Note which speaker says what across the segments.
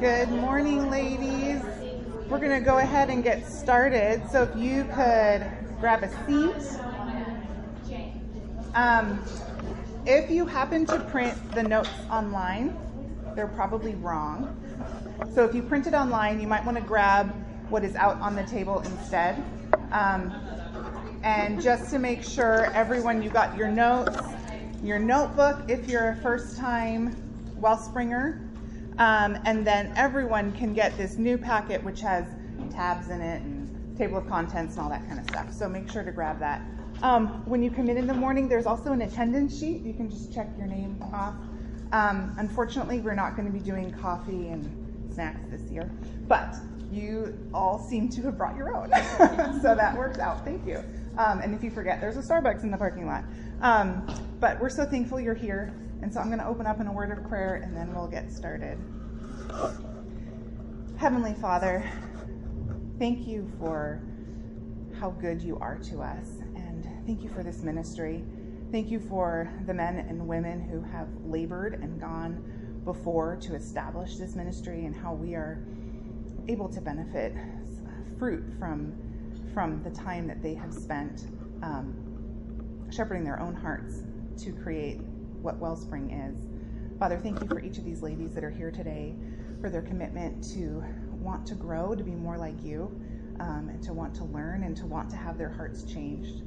Speaker 1: Good morning, ladies. We're going to go ahead and get started. So, if you could grab a seat. Um, if you happen to print the notes online, they're probably wrong. So, if you print it online, you might want to grab what is out on the table instead. Um, and just to make sure everyone, you got your notes, your notebook if you're a first time Wellspringer, um, and then everyone can get this new packet which has tabs in it and table of contents and all that kind of stuff. So make sure to grab that. Um, when you come in in the morning, there's also an attendance sheet. You can just check your name off. Um, unfortunately, we're not going to be doing coffee and snacks this year, but you all seem to have brought your own. so that works out. Thank you. Um, and if you forget, there's a Starbucks in the parking lot. Um, but we're so thankful you're here. And so I'm going to open up in a word of prayer and then we'll get started. Heavenly Father, thank you for how good you are to us. And thank you for this ministry. Thank you for the men and women who have labored and gone before to establish this ministry and how we are able to benefit fruit from, from the time that they have spent um, shepherding their own hearts to create what Wellspring is. Father, thank you for each of these ladies that are here today, for their commitment to want to grow, to be more like you, um, and to want to learn and to want to have their hearts changed.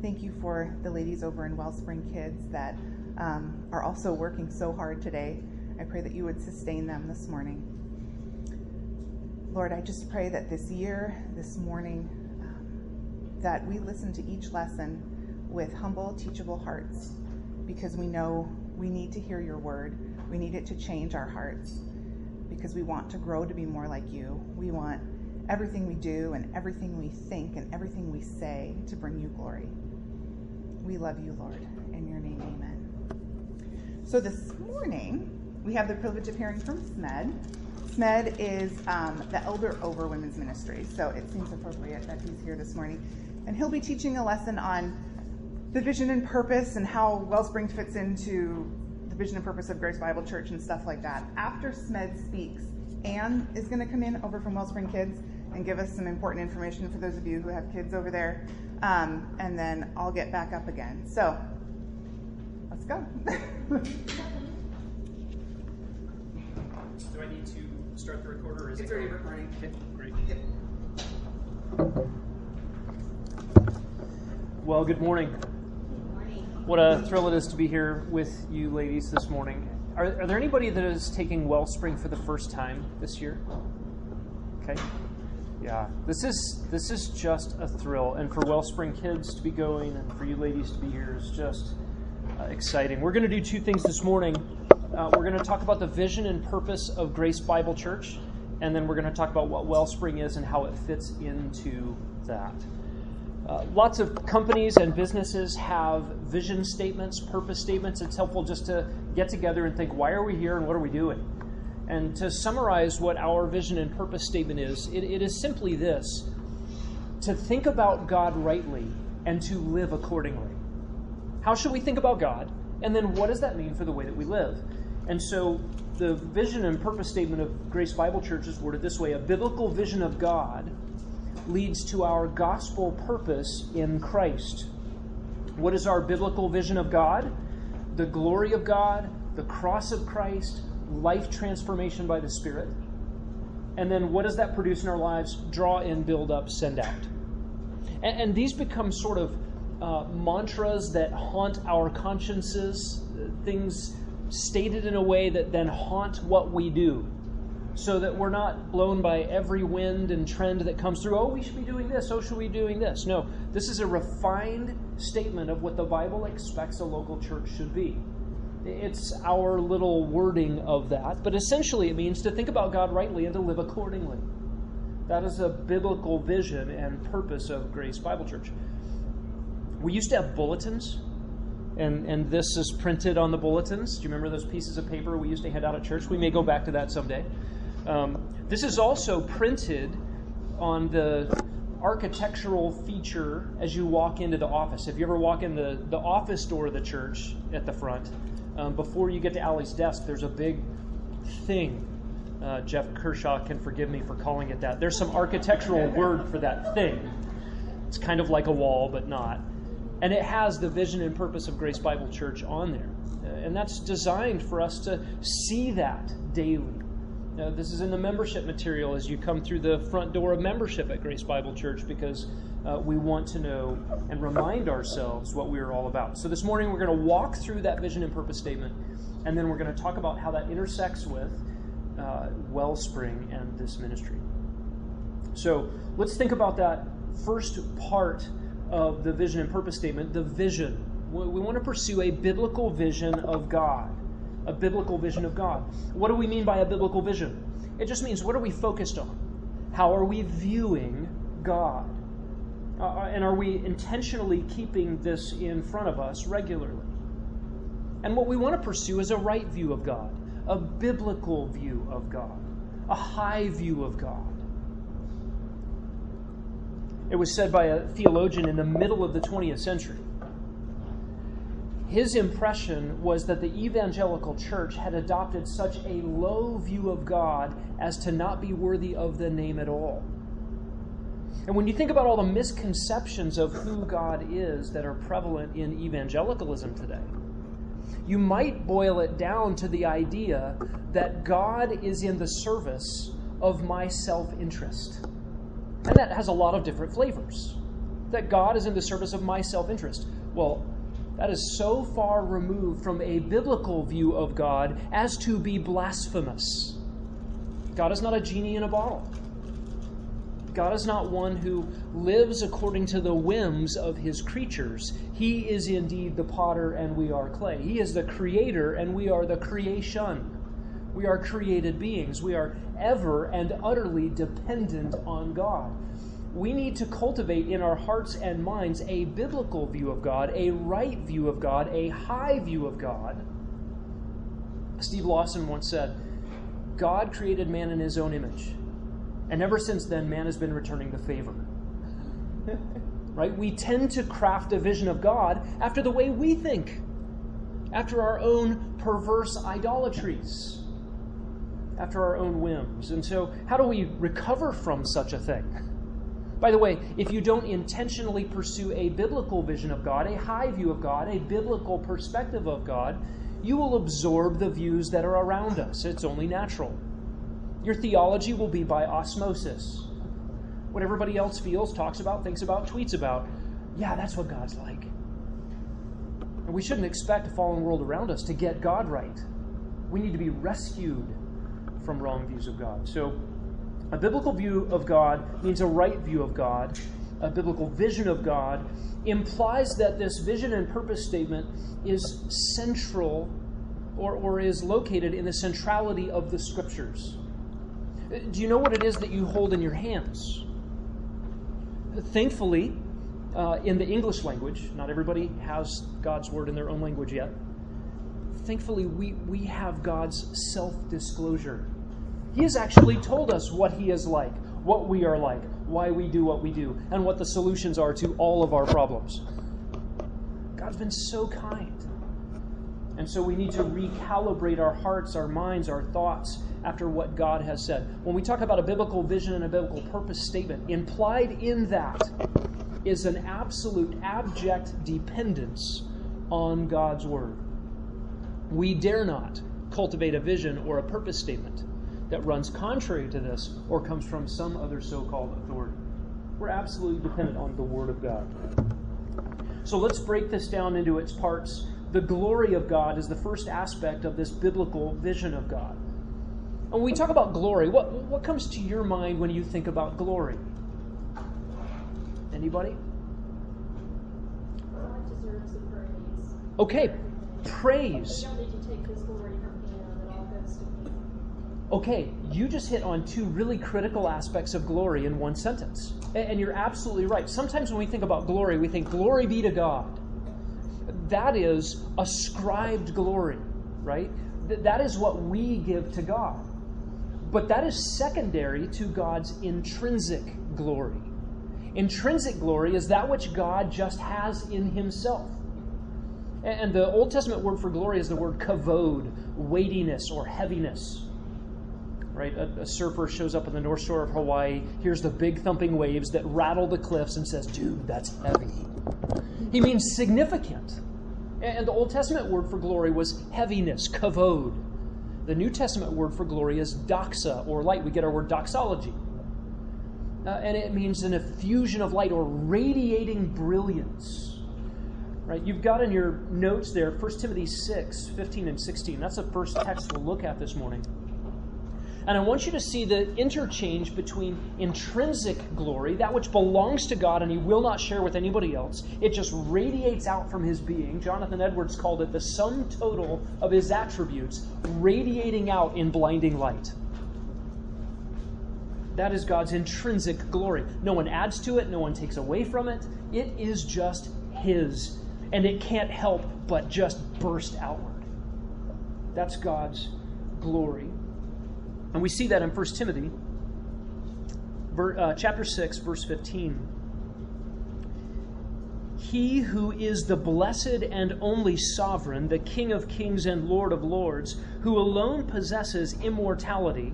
Speaker 1: Thank you for the ladies over in Wellspring Kids that um, are also working so hard today. I pray that you would sustain them this morning. Lord, I just pray that this year, this morning, um, that we listen to each lesson with humble, teachable hearts because we know we need to hear your word. We need it to change our hearts because we want to grow to be more like you. We want everything we do and everything we think and everything we say to bring you glory. We love you, Lord. In your name, amen. So this morning, we have the privilege of hearing from SMED. SMED is um, the elder over women's ministry, so it seems appropriate that he's here this morning. And he'll be teaching a lesson on the vision and purpose and how Wellspring fits into vision and purpose of Grace Bible Church and stuff like that. After Smed speaks, Anne is going to come in over from Wellspring Kids and give us some important information for those of you who have kids over there. Um, and then I'll get back up again. So let's go.
Speaker 2: Do I need to start the recorder or is
Speaker 1: it's
Speaker 2: it
Speaker 1: already recording.
Speaker 2: Okay, great.
Speaker 1: Yep.
Speaker 2: Well, good morning. What a thrill it is to be here with you ladies this morning. Are, are there anybody that is taking Wellspring for the first time this year? Okay. Yeah, this is this is just a thrill, and for Wellspring kids to be going, and for you ladies to be here is just uh, exciting. We're going to do two things this morning. Uh, we're going to talk about the vision and purpose of Grace Bible Church, and then we're going to talk about what Wellspring is and how it fits into that. Uh, lots of companies and businesses have vision statements, purpose statements. It's helpful just to get together and think, why are we here and what are we doing? And to summarize what our vision and purpose statement is, it, it is simply this to think about God rightly and to live accordingly. How should we think about God? And then what does that mean for the way that we live? And so the vision and purpose statement of Grace Bible Church is worded this way a biblical vision of God leads to our gospel purpose in Christ. What is our biblical vision of God? The glory of God, the cross of Christ, life transformation by the Spirit. And then what does that produce in our lives? Draw in, build up, send out. And, and these become sort of uh, mantras that haunt our consciences, things stated in a way that then haunt what we do so that we're not blown by every wind and trend that comes through. Oh, we should be doing this. Oh, should we be doing this? No, this is a refined statement of what the Bible expects a local church should be. It's our little wording of that, but essentially it means to think about God rightly and to live accordingly. That is a biblical vision and purpose of Grace Bible Church. We used to have bulletins, and, and this is printed on the bulletins. Do you remember those pieces of paper we used to hand out at church? We may go back to that someday. Um, this is also printed on the architectural feature as you walk into the office. If you ever walk in the, the office door of the church at the front, um, before you get to Allie's desk, there's a big thing Uh, Jeff Kershaw can forgive me for calling it that. There's some architectural word for that thing. It's kind of like a wall, but not. And it has the vision and purpose of Grace Bible Church on there. Uh, and that's designed for us to see that daily. This is in the membership material as you come through the front door of membership at Grace Bible Church because uh, we want to know and remind ourselves what we are all about. So this morning we're going to walk through that vision and purpose statement, and then we're going to talk about how that intersects with uh, Wellspring and this ministry. So let's think about that first part of the vision and purpose statement the vision. We want to pursue a biblical vision of God. A biblical vision of God. What do we mean by a biblical vision? It just means what are we focused on? How are we viewing God? Uh, uh and are we intentionally keeping this in front of us regularly? And what we want to pursue is a right view of God, a biblical view of God, a high view of God. It was said by a theologian in the middle of the 20th century. His impression was that the evangelical church had adopted such a low view of God as to not be worthy of the name at all. And when you think about all the misconceptions of who God is that are prevalent in evangelicalism today, you might boil it down to the idea that God is in the service of my self interest. And that has a lot of different flavors. That God is in the service of my self interest. Well, that is so far removed from a biblical view of God as to be blasphemous. God is not a genie in a bottle. God is not one who lives according to the whims of his creatures. He is indeed the potter and we are clay. He is the creator and we are the creation. We are created beings. We are ever and utterly dependent on God. We need to cultivate in our hearts and minds a biblical view of God, a right view of God, a high view of God. Steve Lawson once said, God created man in his own image. And ever since then, man has been returning the favor. right? We tend to craft a vision of God after the way we think, after our own perverse idolatries after our own whims. And so, how do we recover from such a thing? By the way, if you don't intentionally pursue a biblical vision of God, a high view of God, a biblical perspective of God, you will absorb the views that are around us. It's only natural. Your theology will be by osmosis. What everybody else feels, talks about, thinks about, tweets about. Yeah, that's what God's like. And we shouldn't expect a fallen world around us to get God right. We need to be rescued from wrong views of God. So, a biblical view of God means a right view of God. A biblical vision of God implies that this vision and purpose statement is central or, or is located in the centrality of the scriptures. Do you know what it is that you hold in your hands? Thankfully, uh, in the English language, not everybody has God's word in their own language yet thankfully, we, we have God's self disclosure. He has actually told us what He is like, what we are like, why we do what we do, and what the solutions are to all of our problems. God's been so kind. And so we need to recalibrate our hearts, our minds, our thoughts after what God has said. When we talk about a biblical vision and a biblical purpose statement, implied in that is an absolute abject dependence on God's Word. We dare not cultivate a vision or a purpose statement that runs contrary to this or comes from some other so called authority. We're absolutely dependent on the Word of God. So let's break this down into its parts. The glory of God is the first aspect of this biblical vision of God. And when we talk about glory, what, what comes to your mind when you think about glory? Anybody? God deserves the praise. Okay, praise. Okay, you just hit on two really critical aspects of glory in one sentence. And you're absolutely right. Sometimes when we think about glory, we think, glory be to God. That is ascribed glory, right? That is what we give to God. But that is secondary to God's intrinsic glory. Intrinsic glory is that which God just has in Himself. And the Old Testament word for glory is the word kavod, weightiness or heaviness. Right? A, a, surfer shows up on the north shore of Hawaii, hears the big thumping waves that rattle the cliffs, and says, Dude, that's heavy. He means significant. And the Old Testament word for glory was heaviness, kavod. The New Testament word for glory is doxa, or light. We get our word doxology. Uh, and it means an effusion of light or radiating brilliance. Right? You've got in your notes there 1 Timothy 6, 15 and 16. That's the first text we'll look at this morning. And I want you to see the interchange between intrinsic glory, that which belongs to God and he will not share with anybody else. It just radiates out from his being. Jonathan Edwards called it the sum total of his attributes radiating out in blinding light. That is God's intrinsic glory. No one adds to it, no one takes away from it. It is just his. And it can't help but just burst outward. That's God's glory. And we see that in 1 Timothy uh, chapter 6, verse 15. He who is the blessed and only sovereign, the King of kings and Lord of lords, who alone possesses immortality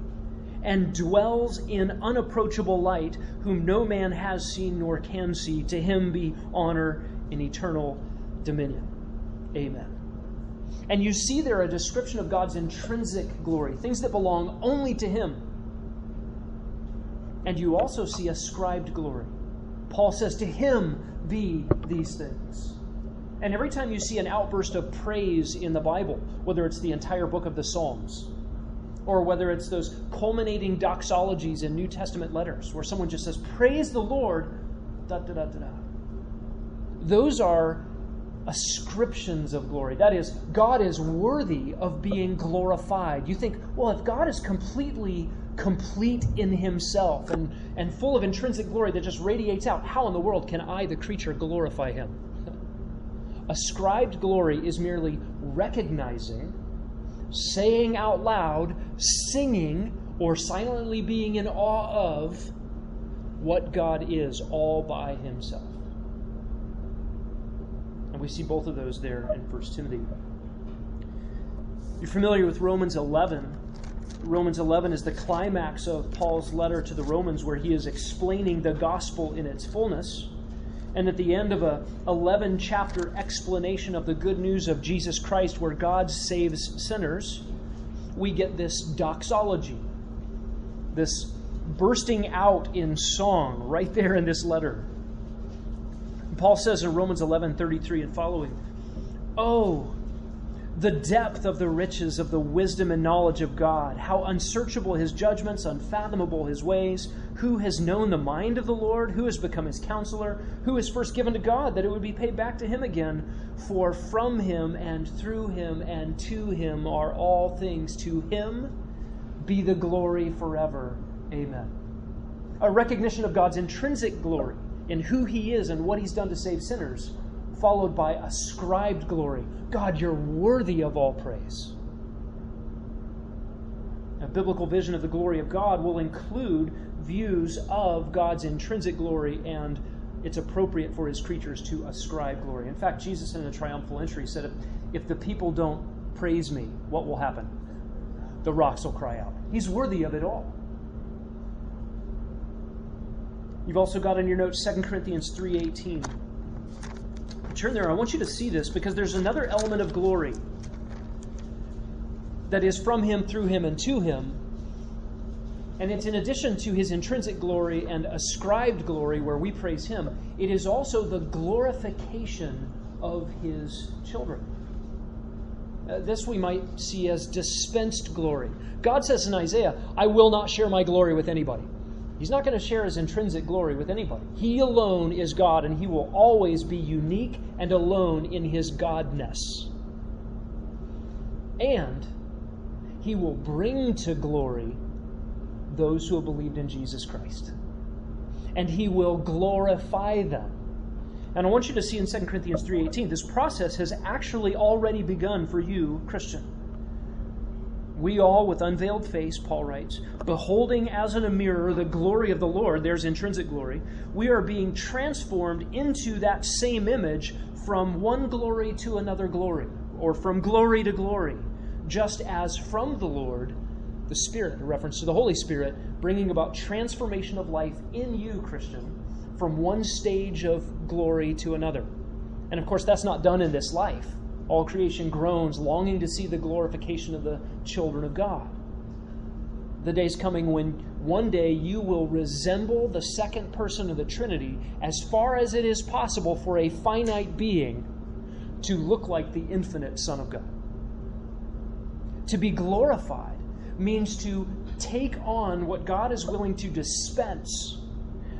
Speaker 2: and dwells in unapproachable light, whom no man has seen nor can see, to him be honor in eternal dominion. Amen. And you see there a description of God's intrinsic glory, things that belong only to Him. And you also see ascribed glory. Paul says, To Him be these things. And every time you see an outburst of praise in the Bible, whether it's the entire book of the Psalms, or whether it's those culminating doxologies in New Testament letters, where someone just says, Praise the Lord, da da da da da. Those are ascriptions of glory. That is, God is worthy of being glorified. You think, well, if God is completely complete in himself and, and full of intrinsic glory that just radiates out, how in the world can I, the creature, glorify him? Ascribed glory is merely recognizing, saying out loud, singing, or silently being in awe of what God is all by himself. And we see both of those there in 1 Timothy. You're familiar with Romans 11. Romans 11 is the climax of Paul's letter to the Romans, where he is explaining the gospel in its fullness. And at the end of a 11 chapter explanation of the good news of Jesus Christ, where God saves sinners, we get this doxology, this bursting out in song right there in this letter. Paul says in Romans 11 33 and following, Oh, the depth of the riches of the wisdom and knowledge of God, how unsearchable his judgments, unfathomable his ways. Who has known the mind of the Lord? Who has become his counselor? Who is first given to God that it would be paid back to him again? For from him and through him and to him are all things. To him be the glory forever. Amen. A recognition of God's intrinsic glory in who he is and what he's done to save sinners, followed by ascribed glory. God, you're worthy of all praise. A biblical vision of the glory of God will include views of God's intrinsic glory, and it's appropriate for his creatures to ascribe glory. In fact, Jesus in the triumphal entry said, if, if the people don't praise me, what will happen? The rocks will cry out. He's worthy of it all. You've also got in your notes 2 Corinthians 3:18. Turn there. I want you to see this because there's another element of glory that is from him, through him, and to him. And it's in addition to his intrinsic glory and ascribed glory, where we praise him, it is also the glorification of his children. Uh, this we might see as dispensed glory. God says in Isaiah, I will not share my glory with anybody. He's not going to share his intrinsic glory with anybody. He alone is God, and he will always be unique and alone in his godness. And he will bring to glory those who have believed in Jesus Christ. And he will glorify them. And I want you to see in 2 Corinthians 3:18 this process has actually already begun for you, Christian. We all, with unveiled face, Paul writes, beholding as in a mirror the glory of the Lord, there's intrinsic glory, we are being transformed into that same image from one glory to another glory, or from glory to glory, just as from the Lord the Spirit, a reference to the Holy Spirit, bringing about transformation of life in you, Christian, from one stage of glory to another. And of course, that's not done in this life. All creation groans, longing to see the glorification of the children of God. The day's coming when one day you will resemble the second person of the Trinity as far as it is possible for a finite being to look like the infinite Son of God. To be glorified means to take on what God is willing to dispense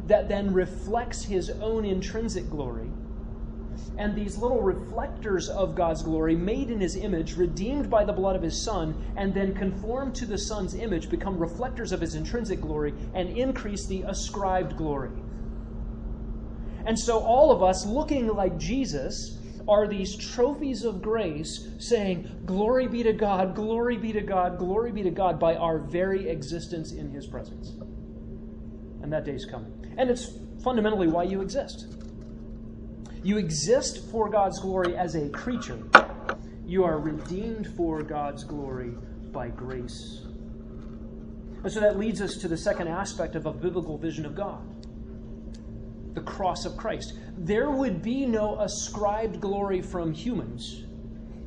Speaker 2: that then reflects his own intrinsic glory. And these little reflectors of God's glory, made in his image, redeemed by the blood of his Son, and then conformed to the Son's image, become reflectors of his intrinsic glory and increase the ascribed glory. And so, all of us looking like Jesus are these trophies of grace saying, Glory be to God, glory be to God, glory be to God, by our very existence in His presence. And that day's coming. And it's fundamentally why you exist. You exist for God's glory as a creature, you are redeemed for God's glory by grace. And so that leads us to the second aspect of a biblical vision of God the cross of Christ. There would be no ascribed glory from humans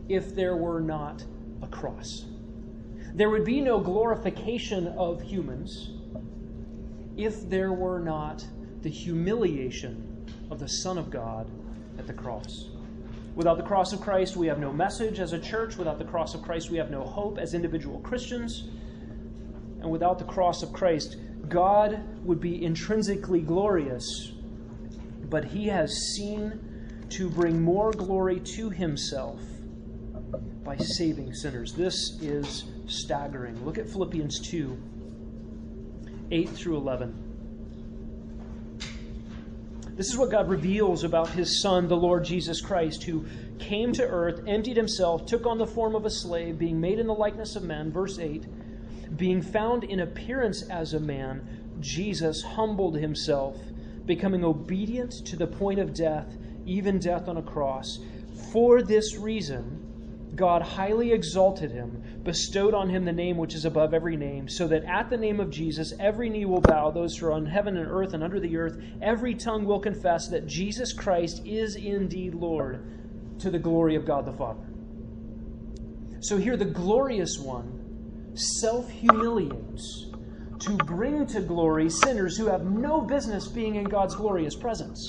Speaker 2: if there were not a cross. There would be no glorification of humans if there were not the humiliation of the Son of God at the cross. Without the cross of Christ, we have no message as a church. Without the cross of Christ, we have no hope as individual Christians. And without the cross of Christ, God would be intrinsically glorious but he has seen to bring more glory to himself by saving sinners. This is staggering. Look at Philippians 2 8 through 11. This is what God reveals about his Son, the Lord Jesus Christ, who came to earth, emptied himself, took on the form of a slave, being made in the likeness of men. Verse 8 Being found in appearance as a man, Jesus humbled himself becoming obedient to the point of death, even death on a cross. For this reason, God highly exalted him, bestowed on him the name which is above every name, so that at the name of Jesus every knee will bow, those who are on heaven and earth and under the earth, every tongue will confess that Jesus Christ is indeed Lord, to the glory of God the Father. So here, the glorious one self humiliates to bring to glory sinners who have no business being in God's glorious presence.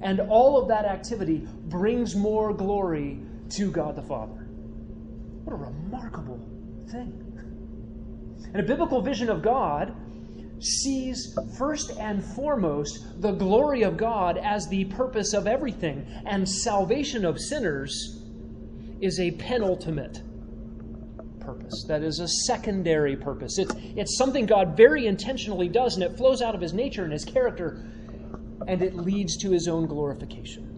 Speaker 2: And all of that activity brings more glory to God the Father. What a remarkable thing. And a biblical vision of God sees first and foremost the glory of God as the purpose of everything, and salvation of sinners is a penultimate purpose. That is a secondary purpose. It's, it's something God very intentionally does, and it flows out of his nature and his character, and it leads to his own glorification.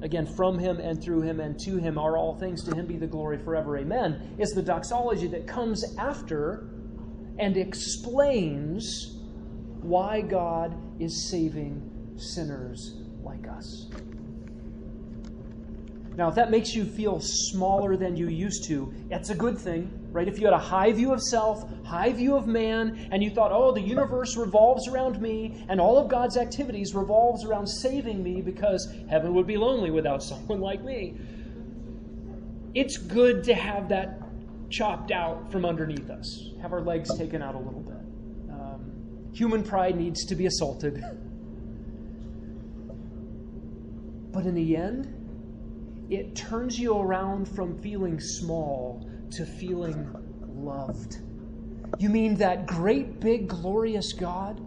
Speaker 2: Again, from him and through him and to him are all things. To him be the glory forever. Amen. Is the doxology that comes after and explains why God is saving sinners like us. Now, if that makes you feel smaller than you used to, it's a good thing, right? If you had a high view of self, high view of man, and you thought, oh, the universe revolves around me, and all of God's activities revolves around saving me because heaven would be lonely without someone like me. It's good to have that chopped out from underneath us, have our legs taken out a little bit. Um, human pride needs to be assaulted. But in the end, it turns you around from feeling small to feeling loved. You mean that great, big, glorious God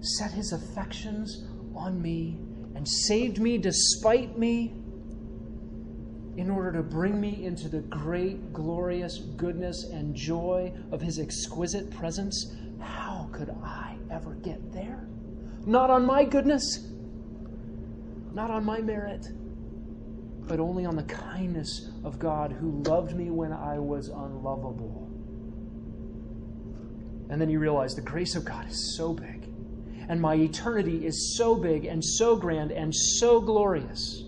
Speaker 2: set his affections on me and saved me despite me in order to bring me into the great, glorious goodness and joy of his exquisite presence? How could I ever get there? Not on my goodness, not on my merit but only on the kindness of God who loved me when I was unlovable. And then you realize the grace of God is so big, and my eternity is so big and so grand and so glorious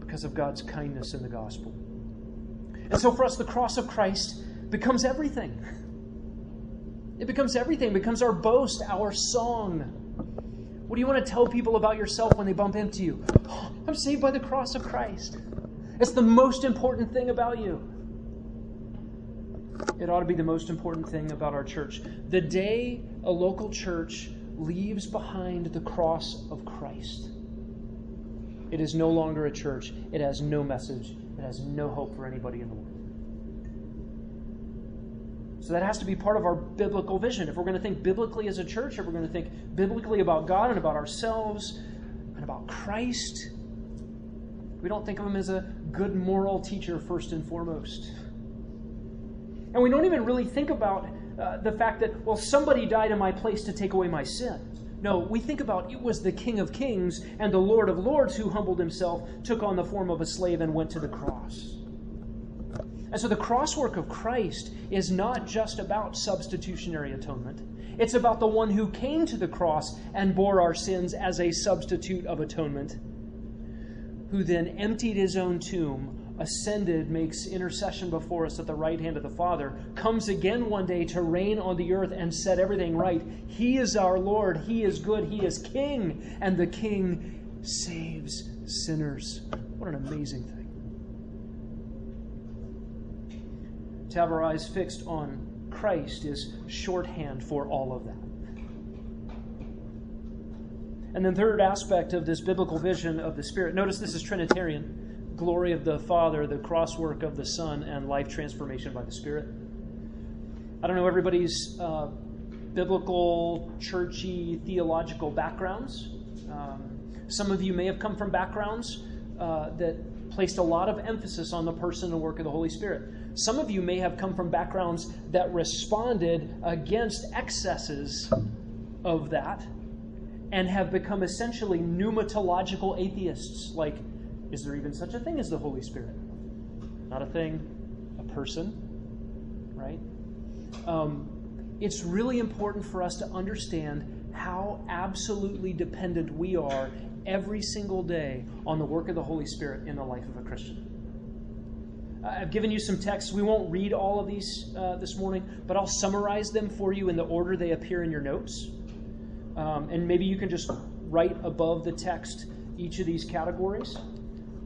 Speaker 2: because of God's kindness in the gospel. And so for us, the cross of Christ becomes everything. It becomes everything, it becomes our boast, our song. What do you want to tell people about yourself when they bump into you? Oh, I'm saved by the cross of Christ. It's the most important thing about you. It ought to be the most important thing about our church. The day a local church leaves behind the cross of Christ, it is no longer a church. It has no message. It has no hope for anybody in the world. So that has to be part of our biblical vision. If we're going to think biblically as a church, if we're going to think biblically about God and about ourselves and about Christ, we don't think of him as a good moral teacher first and foremost. And we don't even really think about uh, the fact that, well, somebody died in my place to take away my sin. No, we think about it was the King of Kings and the Lord of Lords who humbled himself, took on the form of a slave, and went to the cross. And so the cross work of Christ is not just about substitutionary atonement. It's about the one who came to the cross and bore our sins as a substitute of atonement, who then emptied his own tomb, ascended, makes intercession before us at the right hand of the Father, comes again one day to reign on the earth and set everything right. He is our Lord. He is good. He is King. And the King saves sinners. What an amazing thing. To have our eyes fixed on Christ is shorthand for all of that. And then, third aspect of this biblical vision of the Spirit. Notice this is Trinitarian glory of the Father, the crosswork of the Son, and life transformation by the Spirit. I don't know everybody's uh, biblical, churchy, theological backgrounds. Um, some of you may have come from backgrounds uh, that placed a lot of emphasis on the person and work of the Holy Spirit. Some of you may have come from backgrounds that responded against excesses of that and have become essentially pneumatological atheists. Like, is there even such a thing as the Holy Spirit? Not a thing, a person, right? Um, it's really important for us to understand how absolutely dependent we are every single day on the work of the Holy Spirit in the life of a Christian. I've given you some texts. We won't read all of these uh, this morning, but I'll summarize them for you in the order they appear in your notes. Um, and maybe you can just write above the text each of these categories.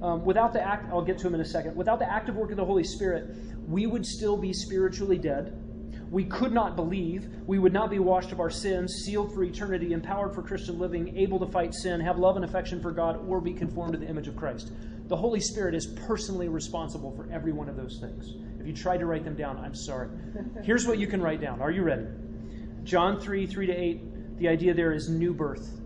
Speaker 2: Um, without the act, I'll get to them in a second. Without the active work of the Holy Spirit, we would still be spiritually dead. We could not believe. We would not be washed of our sins, sealed for eternity, empowered for Christian living, able to fight sin, have love and affection for God, or be conformed to the image of Christ. The Holy Spirit is personally responsible for every one of those things. If you tried to write them down, I'm sorry. Here's what you can write down. Are you ready? John 3 3 to 8, the idea there is new birth.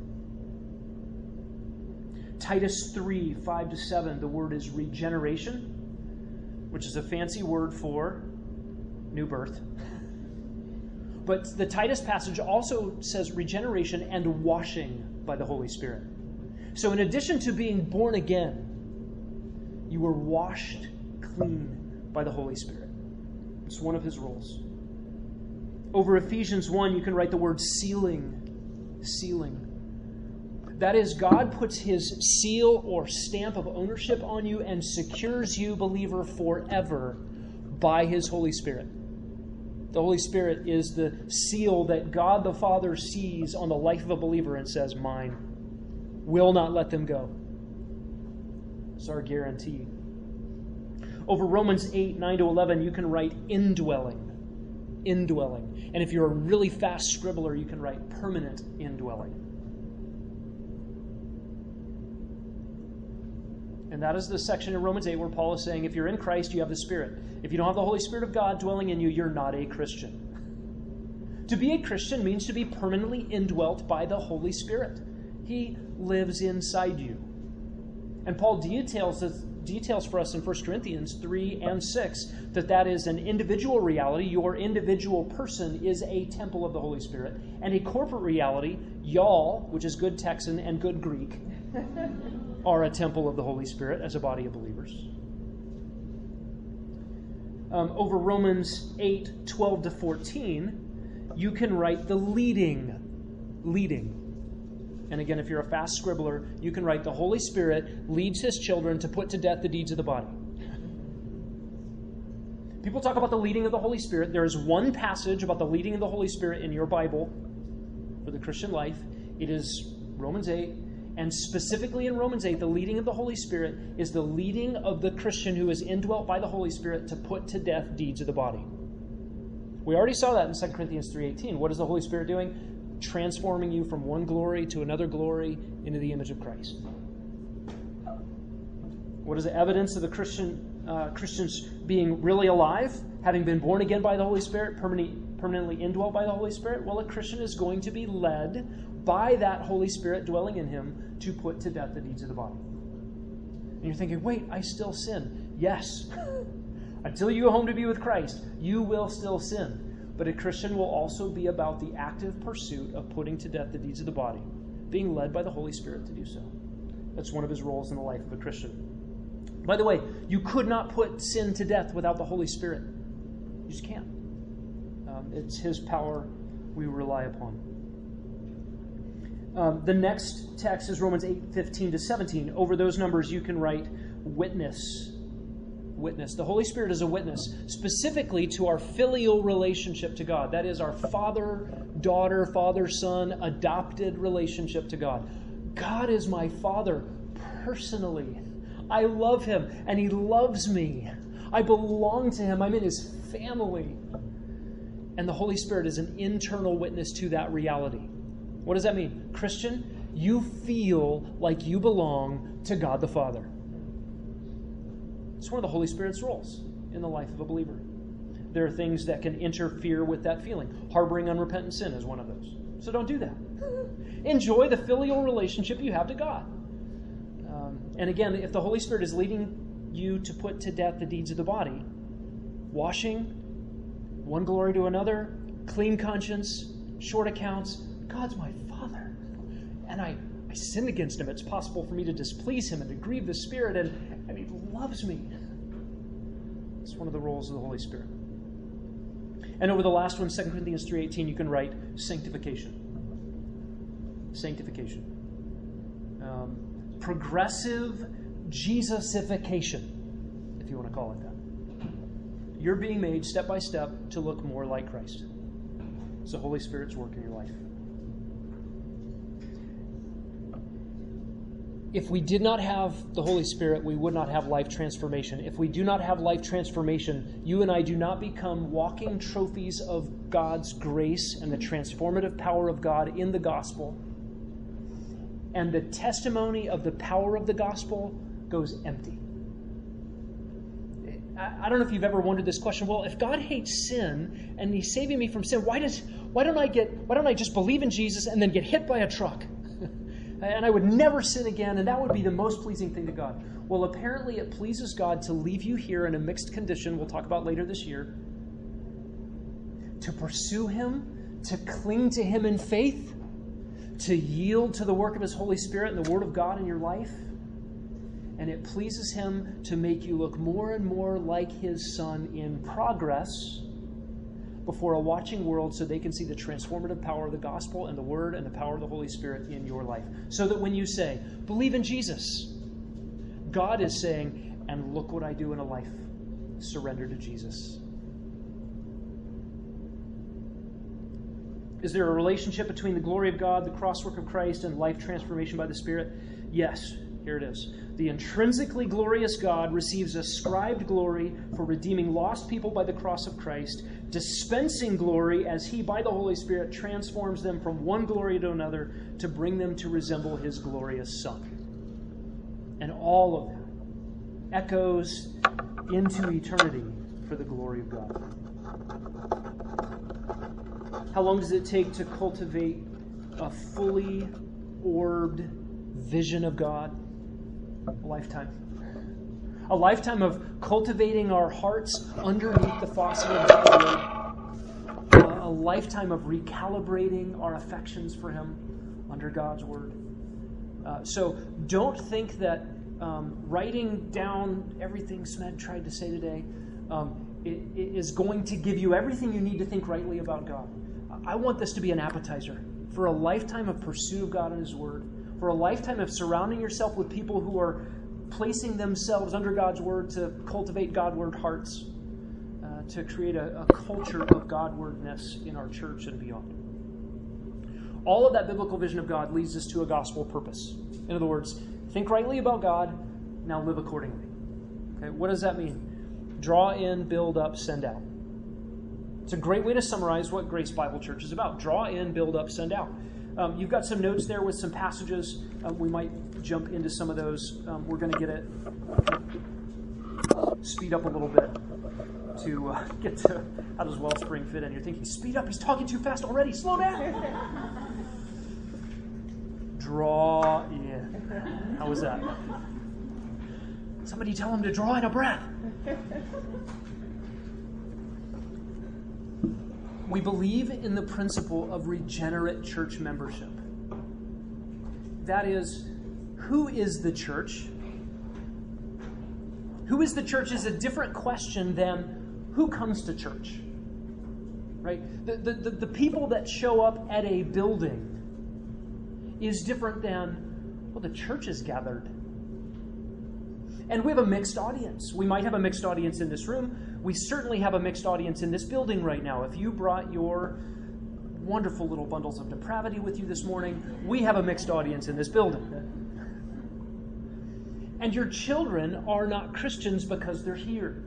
Speaker 2: Titus 3 5 to 7, the word is regeneration, which is a fancy word for new birth. But the Titus passage also says regeneration and washing by the Holy Spirit. So, in addition to being born again, you were washed clean by the Holy Spirit. It's one of his roles. Over Ephesians 1, you can write the word sealing. Sealing. That is, God puts his seal or stamp of ownership on you and secures you, believer, forever by his Holy Spirit. The Holy Spirit is the seal that God the Father sees on the life of a believer and says, Mine. Will not let them go. It's our guarantee. Over Romans 8, 9 to 11, you can write indwelling. Indwelling. And if you're a really fast scribbler, you can write permanent indwelling. And that is the section in Romans 8 where Paul is saying if you're in Christ, you have the Spirit. If you don't have the Holy Spirit of God dwelling in you, you're not a Christian. To be a Christian means to be permanently indwelt by the Holy Spirit, He lives inside you. And Paul details this, details for us in 1 Corinthians 3 and 6 that that is an individual reality. Your individual person is a temple of the Holy Spirit. And a corporate reality, y'all, which is good Texan and good Greek, are a temple of the Holy Spirit as a body of believers. Um, over Romans 8 12 to 14, you can write the leading. Leading. And again, if you're a fast scribbler, you can write the Holy Spirit leads his children to put to death the deeds of the body. People talk about the leading of the Holy Spirit. There is one passage about the leading of the Holy Spirit in your Bible for the Christian life. It is Romans 8. And specifically in Romans 8, the leading of the Holy Spirit is the leading of the Christian who is indwelt by the Holy Spirit to put to death deeds of the body. We already saw that in 2 Corinthians 3:18. What is the Holy Spirit doing? Transforming you from one glory to another glory into the image of Christ. What is the evidence of the Christian uh, Christians being really alive, having been born again by the Holy Spirit, permanently, permanently indwelt by the Holy Spirit? Well, a Christian is going to be led by that Holy Spirit dwelling in him to put to death the deeds of the body. And you're thinking, wait, I still sin. Yes. Until you go home to be with Christ, you will still sin. But a Christian will also be about the active pursuit of putting to death the deeds of the body, being led by the Holy Spirit to do so. That's one of his roles in the life of a Christian. By the way, you could not put sin to death without the Holy Spirit. You just can't. Um, it's his power we rely upon. Um, the next text is Romans 8 15 to 17. Over those numbers, you can write witness witness. The Holy Spirit is a witness specifically to our filial relationship to God. That is our father, daughter, father, son, adopted relationship to God. God is my father personally. I love him and he loves me. I belong to him. I'm in his family. And the Holy Spirit is an internal witness to that reality. What does that mean? Christian, you feel like you belong to God the Father. It's one of the Holy Spirit's roles in the life of a believer. There are things that can interfere with that feeling. Harboring unrepentant sin is one of those. So don't do that. Enjoy the filial relationship you have to God. Um, and again, if the Holy Spirit is leading you to put to death the deeds of the body, washing, one glory to another, clean conscience, short accounts, God's my Father. And I, I sinned against Him. It's possible for me to displease Him and to grieve the Spirit, and, and He loves me. It's one of the roles of the Holy Spirit. And over the last one, 2 Corinthians 3.18, you can write sanctification. Sanctification. Um, progressive Jesusification, if you want to call it that. You're being made step by step to look more like Christ. It's the Holy Spirit's work in your life. If we did not have the Holy Spirit, we would not have life transformation. If we do not have life transformation, you and I do not become walking trophies of God's grace and the transformative power of God in the gospel. And the testimony of the power of the gospel goes empty. I don't know if you've ever wondered this question. Well, if God hates sin and He's saving me from sin, why does why don't I get why don't I just believe in Jesus and then get hit by a truck? And I would never sin again, and that would be the most pleasing thing to God. Well, apparently, it pleases God to leave you here in a mixed condition, we'll talk about later this year, to pursue Him, to cling to Him in faith, to yield to the work of His Holy Spirit and the Word of God in your life. And it pleases Him to make you look more and more like His Son in progress before a watching world so they can see the transformative power of the gospel and the word and the power of the Holy Spirit in your life. So that when you say, believe in Jesus, God is saying, and look what I do in a life surrender to Jesus. Is there a relationship between the glory of God, the cross work of Christ, and life transformation by the Spirit? Yes, here it is. The intrinsically glorious God receives ascribed glory for redeeming lost people by the cross of Christ, dispensing glory as He, by the Holy Spirit, transforms them from one glory to another to bring them to resemble His glorious Son. And all of that echoes into eternity for the glory of God. How long does it take to cultivate a fully orbed vision of God? A lifetime. A lifetime of cultivating our hearts underneath the faucet of the Word. A lifetime of recalibrating our affections for Him under God's Word. Uh, so don't think that um, writing down everything Smed tried to say today um, it, it is going to give you everything you need to think rightly about God. I want this to be an appetizer for a lifetime of pursuit of God and His Word for a lifetime of surrounding yourself with people who are placing themselves under God's word to cultivate Godward hearts. Uh, to create a, a culture of Godwardness in our church and beyond. All of that biblical vision of God leads us to a gospel purpose. In other words, think rightly about God, now live accordingly. Okay, what does that mean? Draw in, build up, send out. It's a great way to summarize what Grace Bible Church is about. Draw in, build up, send out. Um, you've got some notes there with some passages. Um, we might jump into some of those. Um, we're going to get it speed up a little bit to uh, get to how does Wellspring fit in. You're thinking, speed up, he's talking too fast already, slow down. draw in. How was that? Somebody tell him to draw in a breath. We believe in the principle of regenerate church membership. That is, who is the church? Who is the church is a different question than who comes to church. Right? The, the, the, the people that show up at a building is different than, well, the church is gathered. And we have a mixed audience. We might have a mixed audience in this room. We certainly have a mixed audience in this building right now. If you brought your wonderful little bundles of depravity with you this morning, we have a mixed audience in this building. And your children are not Christians because they're here.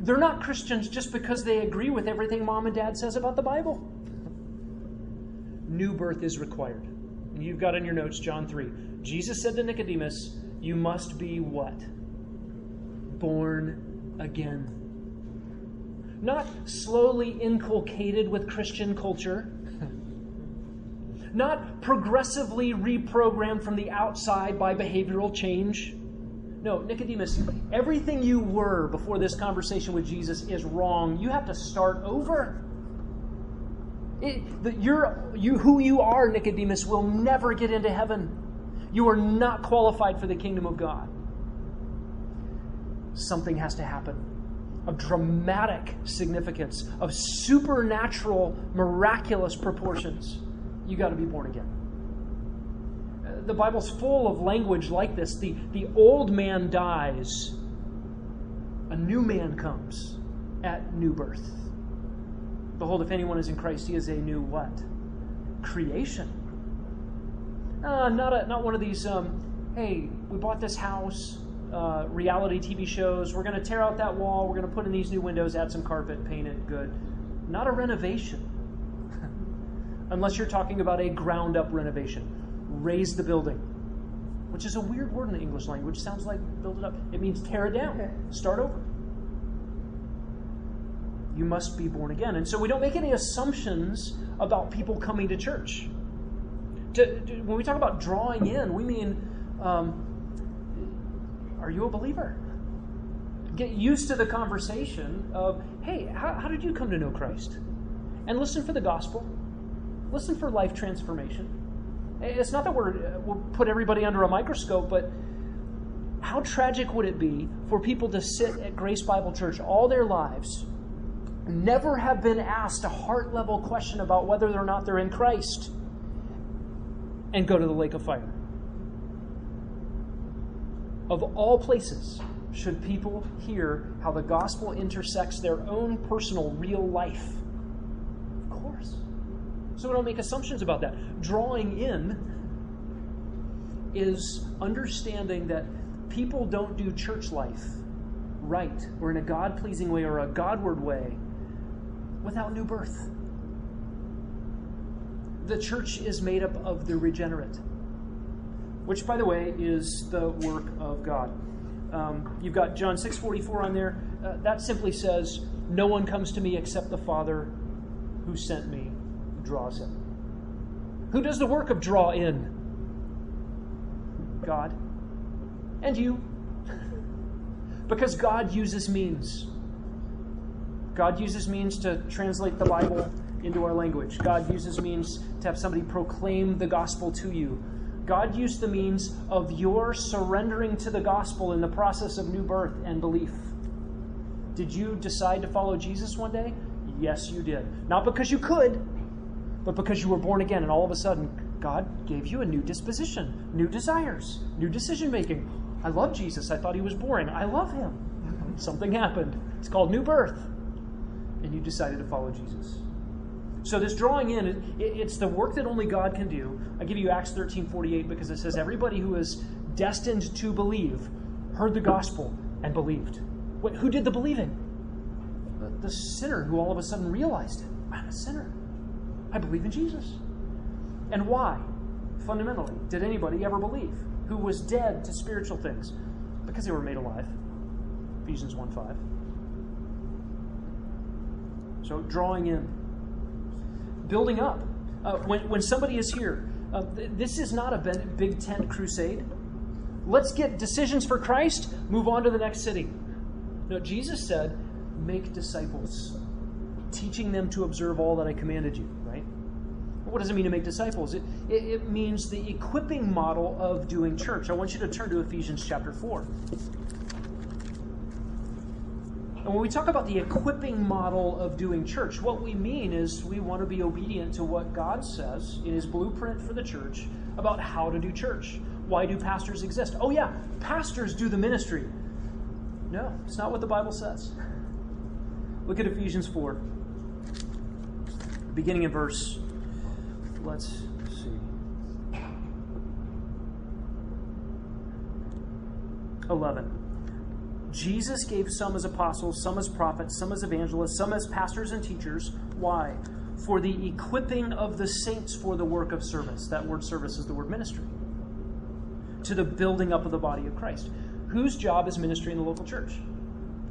Speaker 2: They're not Christians just because they agree with everything mom and dad says about the Bible. New birth is required. You've got in your notes John 3. Jesus said to Nicodemus, You must be what? Born again. Not slowly inculcated with Christian culture not progressively reprogrammed from the outside by behavioral change. No, Nicodemus, everything you were before this conversation with Jesus is wrong. You have to start over. It, the, you're, you, who you are, Nicodemus, will never get into heaven. You are not qualified for the kingdom of God. Something has to happen of dramatic significance, of supernatural, miraculous proportions you got to be born again. Uh, the Bible's full of language like this. The, the old man dies, a new man comes at new birth. Behold, if anyone is in Christ, he is a new what? Creation. Uh, not, a, not one of these, um, hey, we bought this house, uh, reality TV shows. We're going to tear out that wall. We're going to put in these new windows, add some carpet, paint it good. Not a renovation unless you're talking about a ground up renovation. Raze the building, which is a weird word in the English language. Sounds like build it up. It means tear it down, okay. start over. You must be born again. And so we don't make any assumptions about people coming to church. To, to, when we talk about drawing in, we mean, um, are you a believer? Get used to the conversation of, hey, how, how did you come to know Christ? And listen for the gospel listen for life transformation. Eh, it's not that we're, eh, we'll put everybody under a microscope, but how tragic would it be for people to sit at Grace Bible Church all their lives, never have been asked a heart level question about whether or not they're in Christ, and go to the lake of fire? Of all places, should people hear how the gospel intersects their own personal, real life? Of course. So we don't make assumptions about that. Drawing in is understanding that people don't do church life right or in a God pleasing way or a Godward way without new birth. The church is made up of the regenerate, which, by the way, is the work of God. Um, you've got John 6:44 on there. Uh, that simply says, "No one comes to me except the Father who sent me." draws him. Who does the work of draw in? God. And you. because God uses means. God uses means to translate the Bible into our language. God uses means to have somebody proclaim the gospel to you. God used the means of your surrendering to the gospel in the process of new birth and belief. Did you decide to follow Jesus one day? Yes, you did. Not because you could, but because you were born again and all of a sudden God gave you a new disposition, new desires, new decision making. I love Jesus. I thought he was boring. I love him. Mm-hmm. Something happened. It's called new birth. And you decided to follow Jesus. So this drawing in, it's the work that only God can do. I give you Acts 13 48 because it says, Everybody who is destined to believe heard the gospel and believed. Who did the believing? The, the sinner who all of a sudden realized it. I'm a sinner. I believe in Jesus. And why? Fundamentally, did anybody ever believe? Who was dead to spiritual things? Because they were made alive. Ephesians 1 5. So, drawing in, building up. Uh, when, when somebody is here, uh, th- this is not a big tent crusade. Let's get decisions for Christ, move on to the next city. No, Jesus said, make disciples, teaching them to observe all that I commanded you, right? What does it mean to make disciples? It, it, it means the equipping model of doing church. I want you to turn to Ephesians chapter 4. And when we talk about the equipping model of doing church, what we mean is we want to be obedient to what God says in His blueprint for the church about how to do church. Why do pastors exist? Oh, yeah, pastors do the ministry. No, it's not what the Bible says. Look at Ephesians 4, beginning in verse, let's see, 11. Jesus gave some as apostles, some as prophets, some as evangelists, some as pastors and teachers. Why? For the equipping of the saints for the work of service. That word service is the word ministry. To the building up of the body of Christ. Whose job is ministry in the local church?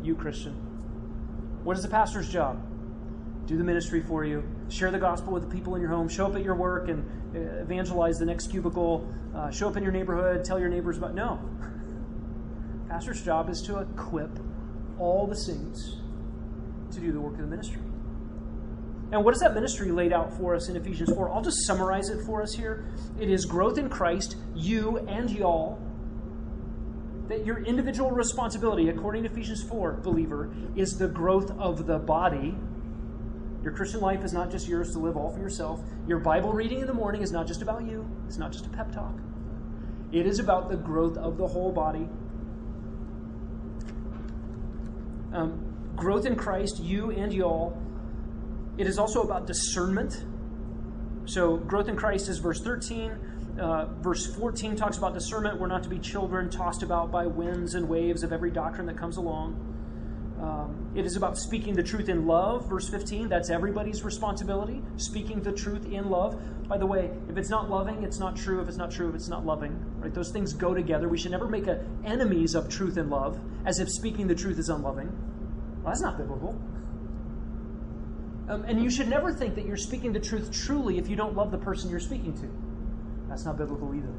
Speaker 2: You, Christian. What is the pastor's job? Do the ministry for you. Share the gospel with the people in your home. Show up at your work and uh, evangelize the next cubicle. Uh, show up in your neighborhood. Tell your neighbors about. No. Pastor's job is to equip all the saints to do the work of the ministry. And what is that ministry laid out for us in Ephesians 4? I'll just summarize it for us here. It is growth in Christ, you and y'all. That your individual responsibility, according to Ephesians 4, believer, is the growth of the body. Your Christian life is not just yours to live all for yourself. Your Bible reading in the morning is not just about you, it's not just a pep talk. It is about the growth of the whole body um, growth in Christ, you and y'all. It is also about discernment. So, growth in Christ is verse 13. Uh, verse 14 talks about discernment. We're not to be children tossed about by winds and waves of every doctrine that comes along. Um, it is about speaking the truth in love. Verse 15, that's everybody's responsibility, speaking the truth in love. By the way, if it's not loving, it's not true. If it's not true, if it's not loving, right? Those things go together. We should never make a, enemies of truth and love as if speaking the truth is unloving. Well, that's not biblical. Um, and you should never think that you're speaking the truth truly if you don't love the person you're speaking to. That's not biblical either.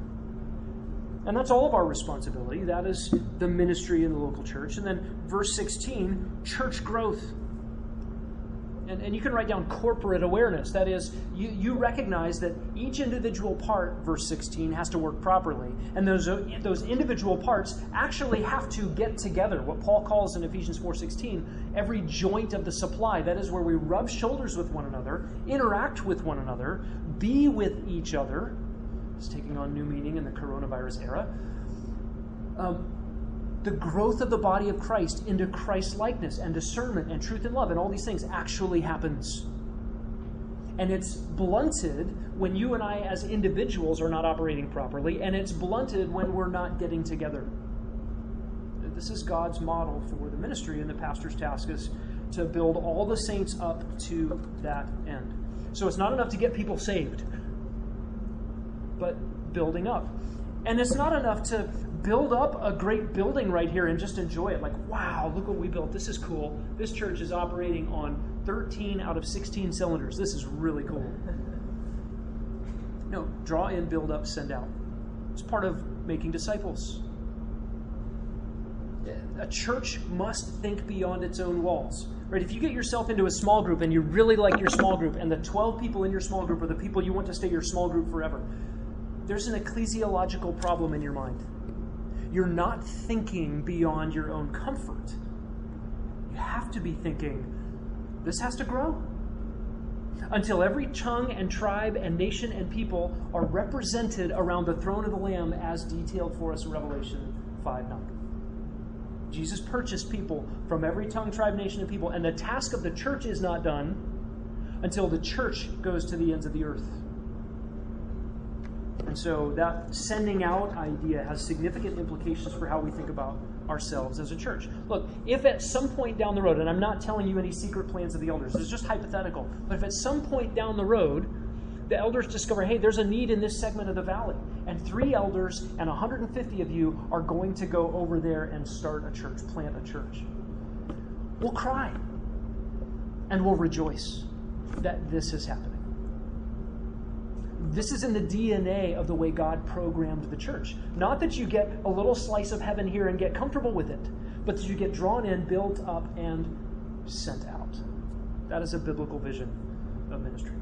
Speaker 2: And that's all of our responsibility. That is the ministry in the local church. And then verse 16, church growth. And, and you can write down corporate awareness. That is, you, you recognize that each individual part, verse 16, has to work properly. And those, those individual parts actually have to get together. What Paul calls in Ephesians 4.16, every joint of the supply. That is where we rub shoulders with one another, interact with one another, be with each other, is taking on new meaning in the coronavirus era. Um, the growth of the body of Christ into Christ likeness and discernment and truth and love and all these things actually happens. And it's blunted when you and I, as individuals, are not operating properly, and it's blunted when we're not getting together. This is God's model for the ministry, and the pastor's task is to build all the saints up to that end. So it's not enough to get people saved but building up. And it's not enough to build up a great building right here and just enjoy it. Like, wow, look what we built. This is cool. This church is operating on 13 out of 16 cylinders. This is really cool. No, draw in, build up, send out. It's part of making disciples. A church must think beyond its own walls. Right? If you get yourself into a small group and you really like your small group, and the 12 people in your small group are the people you want to stay your small group forever, there's an ecclesiological problem in your mind. You're not thinking beyond your own comfort. You have to be thinking, this has to grow. Until every tongue and tribe and nation and people are represented around the throne of the Lamb as detailed for us in Revelation 5 9. Jesus purchased people from every tongue, tribe, nation, and people, and the task of the church is not done until the church goes to the ends of the earth. And so that sending out idea has significant implications for how we think about ourselves as a church. Look, if at some point down the road, and I'm not telling you any secret plans of the elders, it's just hypothetical, but if at some point down the road, the elders discover, hey, there's a need in this segment of the valley, and three elders and 150 of you are going to go over there and start a church, plant a church. We'll cry and we'll rejoice that this is happening. This is in the DNA of the way God programmed the church. Not that you get a little slice of heaven here and get comfortable with it, but that you get drawn in, built up, and sent out. That is a biblical vision of ministry.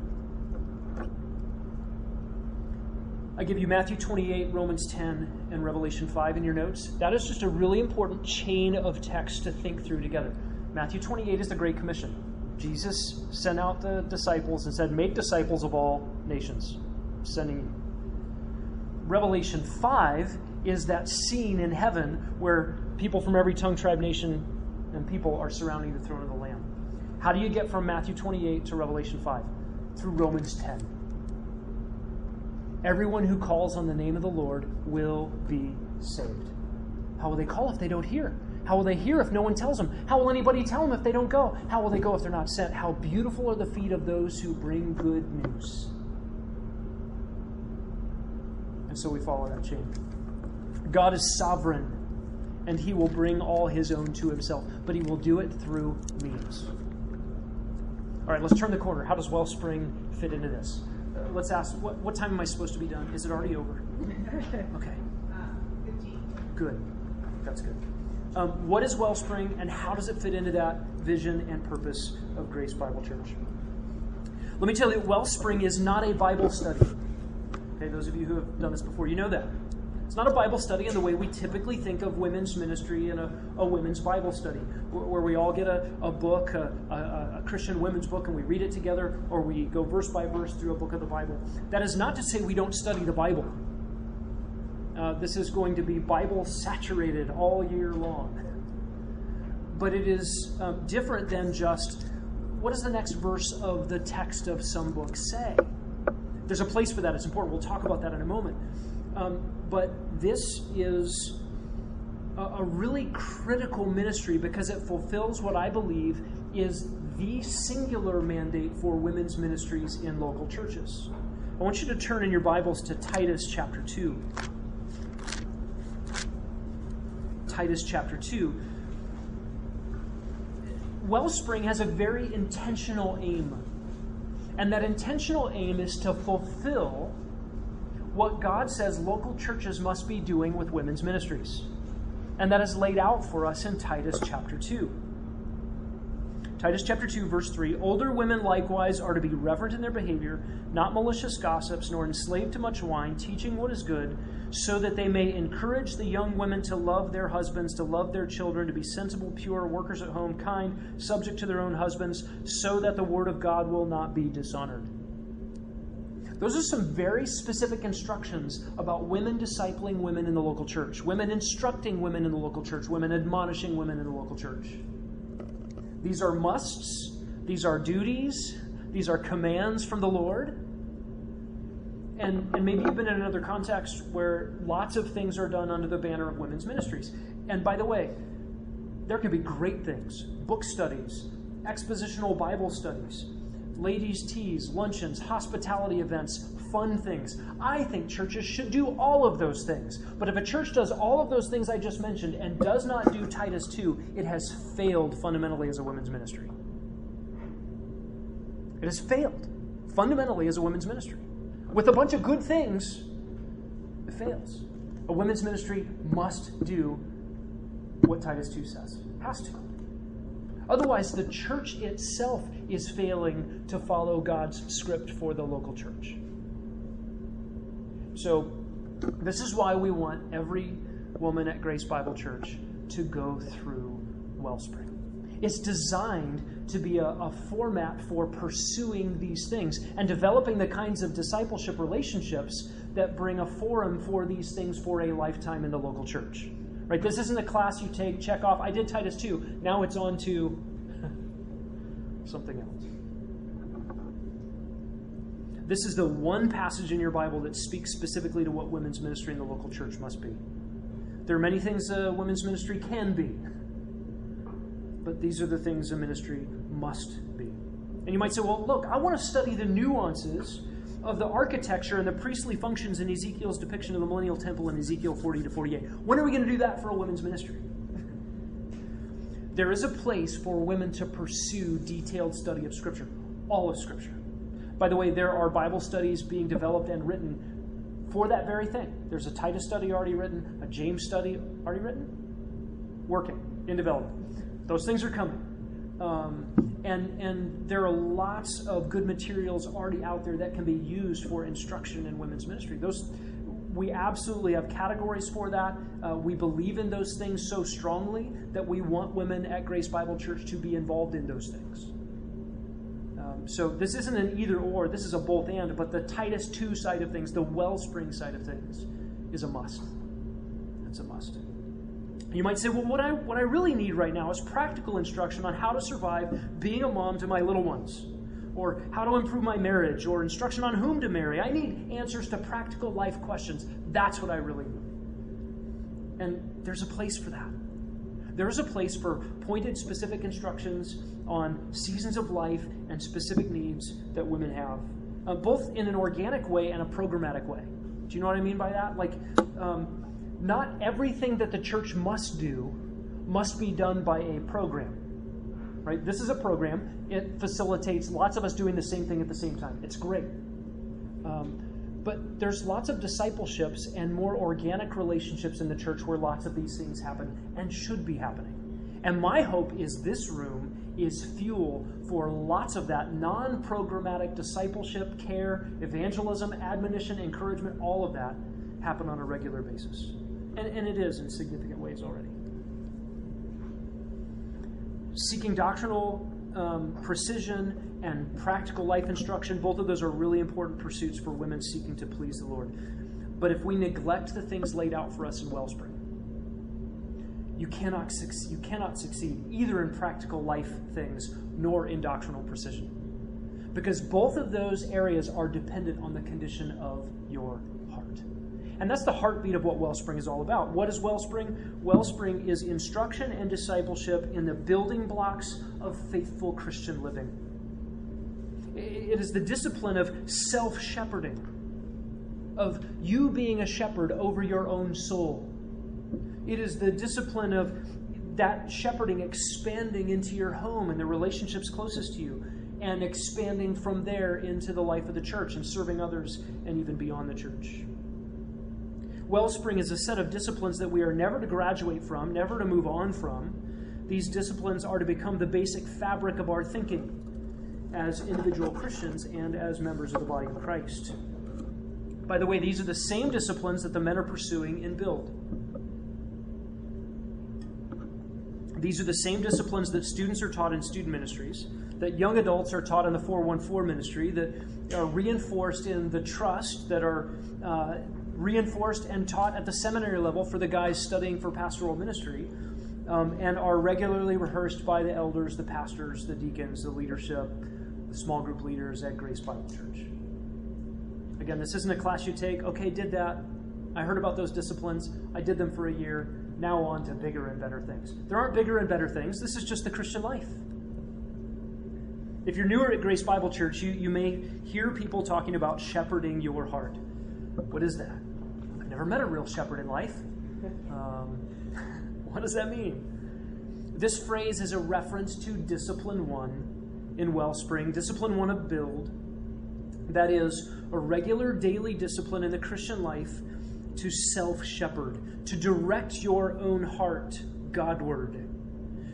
Speaker 2: I give you Matthew 28, Romans 10, and Revelation 5 in your notes. That is just a really important chain of text to think through together. Matthew 28 is the Great Commission. Jesus sent out the disciples and said, Make disciples of all nations, sending you. Revelation 5 is that scene in heaven where people from every tongue, tribe, nation, and people are surrounding the throne of the Lamb. How do you get from Matthew 28 to Revelation 5? Through Romans 10. Everyone who calls on the name of the Lord will be saved. How will they call if they don't hear? How will they hear if no one tells them? How will anybody tell them if they don't go? How will they go if they're not sent? How beautiful are the feet of those who bring good news. And so we follow that chain. God is sovereign, and he will bring all his own to himself, but he will do it through means. All right, let's turn the corner. How does Wellspring fit into this? Uh, let's ask, what, what time am I supposed to be done? Is it already over? Okay. Good. That's good. Um, what is Wellspring and how does it fit into that vision and purpose of Grace Bible Church? Let me tell you, Wellspring is not a Bible study. Okay, those of you who have done this before, you know that. It's not a Bible study in the way we typically think of women's ministry and a, a women's Bible study, where, where we all get a, a book, a, a, a Christian women's book, and we read it together, or we go verse by verse through a book of the Bible. That is not to say we don't study the Bible. Uh, this is going to be Bible saturated all year long. But it is um, different than just what does the next verse of the text of some book say? There's a place for that. It's important. We'll talk about that in a moment. Um, but this is a, a really critical ministry because it fulfills what I believe is the singular mandate for women's ministries in local churches. I want you to turn in your Bibles to Titus chapter 2. Titus chapter 2. Wellspring has a very intentional aim. And that intentional aim is to fulfill what God says local churches must be doing with women's ministries. And that is laid out for us in Titus chapter 2. Titus chapter 2, verse 3 Older women likewise are to be reverent in their behavior, not malicious gossips, nor enslaved to much wine, teaching what is good, so that they may encourage the young women to love their husbands, to love their children, to be sensible, pure, workers at home, kind, subject to their own husbands, so that the word of God will not be dishonored. Those are some very specific instructions about women discipling women in the local church, women instructing women in the local church, women admonishing women in the local church. These are musts, these are duties, these are commands from the Lord. And, and maybe you've been in another context where lots of things are done under the banner of women's ministries. And by the way, there can be great things book studies, expositional Bible studies, ladies' teas, luncheons, hospitality events, fun things. I think churches should do all of those things. But if a church does all of those things I just mentioned and does not do Titus 2, it has failed fundamentally as a women's ministry. It has failed fundamentally as a women's ministry. With a bunch of good things, it fails. A women's ministry must do what Titus 2 says. Has to. Otherwise, the church itself is failing to follow God's script for the local church. So, this is why we want every woman at Grace Bible Church to go through Wellspring. It's designed to be a, a, format for pursuing these things and developing the kinds of discipleship relationships that bring a forum for these things for a lifetime in the local church. Right? This isn't a class you take, check off. I did Titus 2. Now it's on to something else. This is the one passage in your Bible that speaks specifically to what women's ministry in the local church must be. There are many things a women's ministry can be, but these are the things a ministry must be. And you might say, well, look, I want to study the nuances of the architecture and the priestly functions in Ezekiel's depiction of the millennial temple in Ezekiel 40 to 48. When are we going to do that for a women's ministry? There is a place for women to pursue detailed study of Scripture, all of Scripture. By the way, there are Bible studies being developed and written for that very thing. There's a Titus study already written, a James study already written, working, in development. Those things are coming. Um, and, and there are lots of good materials already out there that can be used for instruction in women's ministry. Those, we absolutely have categories for that. Uh, we believe in those things so strongly that we want women at Grace Bible Church to be involved in those things. Um, so this isn't an either or, this is a both and, but the Titus 2 side of things, the wellspring side of things, is a must. It's a must. You might say, well, what I, what I really need right now is practical instruction on how to survive being a mom to my little ones, or how to improve my marriage, or instruction on whom to marry. I need answers to practical life questions. That's what I really need. And there's a place for that. There is a place for pointed, specific instructions on seasons of life and specific needs that women have, uh, both in an organic way and a programmatic way. Do you know what I mean by that? Like, um, not everything that the church must do must be done by a program. Right? This is a program. It facilitates lots of us doing the same thing at the same time. It's great. Um, but there's lots of discipleships and more organic relationships in the church where lots of these things happen and should be happening. And my hope is this room is fuel for lots of that non programmatic discipleship, care, evangelism, admonition, encouragement, all of that happen on a regular basis. And, and it is in significant ways already. Seeking doctrinal um, precision and practical life instruction, both of those are really important pursuits for women seeking to please the Lord. But if we neglect the things laid out for us in Wellspring, you cannot, you cannot succeed either in practical life things nor in doctrinal precision. Because both of those areas are dependent on the condition of your heart. And that's the heartbeat of what Wellspring is all about. What is Wellspring? Wellspring is instruction and discipleship in the building blocks of faithful Christian living. It is the discipline of self shepherding, of you being a shepherd over your own soul. It is the discipline of that shepherding expanding into your home and the relationships closest to you, and expanding from there into the life of the church and serving others and even beyond the church. Wellspring is a set of disciplines that we are never to graduate from, never to move on from. These disciplines are to become the basic fabric of our thinking as individual Christians and as members of the body of Christ. By the way, these are the same disciplines that the men are pursuing in Build. These are the same disciplines that students are taught in student ministries, that young adults are taught in the 414 ministry, that are reinforced in the trust, that are uh, reinforced and taught at the seminary level for the guys studying for pastoral ministry, um, and are regularly rehearsed by the elders, the pastors, the deacons, the leadership, the small group leaders at Grace Bible Church. Again, this isn't a class you take, okay, did that. I heard about those disciplines. I did them for a year. Now on to bigger and better things. There aren't bigger and better things. This is just the Christian life. If you're newer at Grace Bible Church, you, you may hear people talking about shepherding your heart. What is that? I've never met a real shepherd in life. Um, what does that mean? This phrase is a reference to discipline one in Wellspring, discipline one of Build. That is a regular daily discipline in the Christian life to self shepherd, to direct your own heart Godward.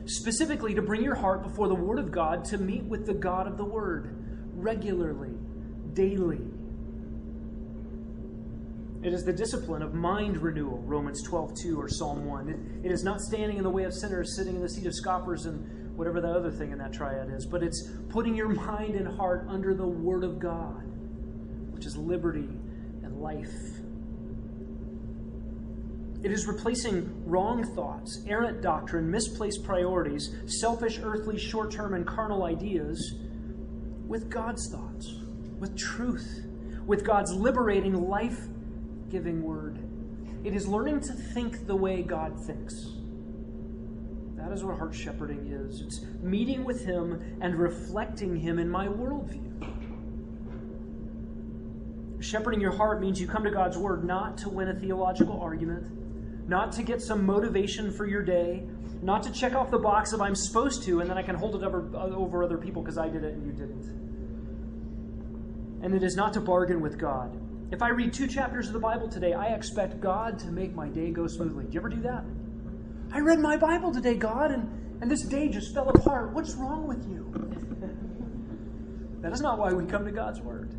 Speaker 2: Specifically, to bring your heart before the Word of God to meet with the God of the Word regularly, daily. It is the discipline of mind renewal, Romans 12, 2 or Psalm 1. It, it is not standing in the way of sinners, sitting in the seat of scoffers, and whatever that other thing in that triad is, but it's putting your mind and heart under the Word of God, which is liberty and life. It is replacing wrong thoughts, errant doctrine, misplaced priorities, selfish, earthly, short term, and carnal ideas with God's thoughts, with truth, with God's liberating, life giving word. It is learning to think the way God thinks. That is what heart shepherding is. It's meeting with Him and reflecting Him in my worldview. Shepherding your heart means you come to God's Word not to win a theological argument, not to get some motivation for your day, not to check off the box of I'm supposed to, and then I can hold it over, uh, over other people because I did it and you didn't. And it is not to bargain with God. If I read two chapters of the Bible today, I expect God to make my day go smoothly. Do you ever do that? I read my Bible today, God, and, and this day just fell apart. What's wrong with you? that is not why we come to God's Word.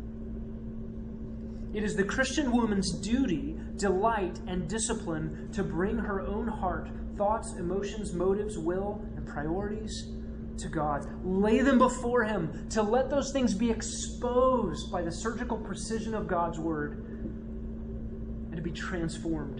Speaker 2: It is the Christian woman's duty, delight, and discipline to bring her own heart, thoughts, emotions, motives, will, and priorities to God. Lay them before Him, to let those things be exposed by the surgical precision of God's Word, and to be transformed.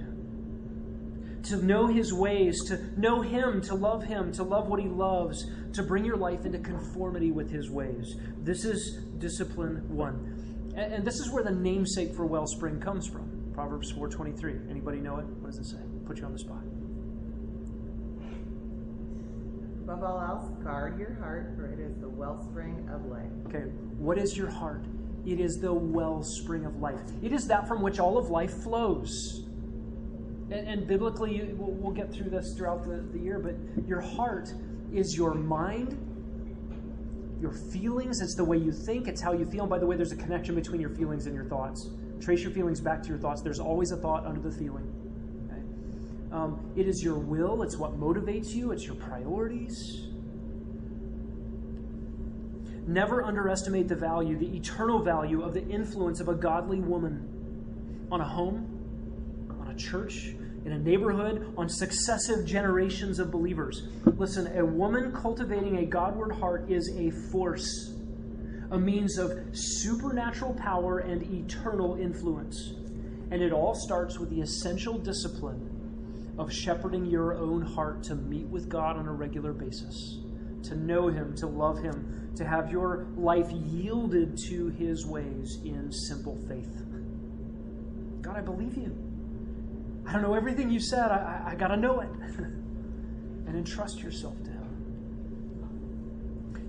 Speaker 2: To know His ways, to know Him, to love Him, to love what He loves, to bring your life into conformity with His ways. This is discipline one. And, this is where the namesake for Wellspring comes from. Proverbs 4.23. Anybody know it? What does it say? Put you on the spot.
Speaker 3: Above all else, guard your heart, for it is the wellspring of life.
Speaker 2: Okay, what is your heart? It is the wellspring of life. It is that from which all of life flows. And, and biblically, we'll, we'll, get through this throughout the, the year, but your heart is your mind, your feelings. It's the way you think, it's how you feel. And by the way, there's a connection between your feelings and your thoughts. Trace your feelings back to your thoughts. There's always a thought under the feeling. Um, it is your will, it's what motivates you, it's your priorities. Never underestimate the value, the eternal value of the influence of a godly woman on a home, on a church, in a neighborhood, on successive generations of believers. Listen, a woman cultivating a Godward heart is a force, a means of supernatural power and eternal influence. And it all starts with the essential discipline of shepherding your own heart to meet with God on a regular basis, to know Him, to love Him, to have your life yielded to His ways in simple faith. God, I believe you. I don't know everything you said. I, I, I got to know it. and entrust yourself to Him.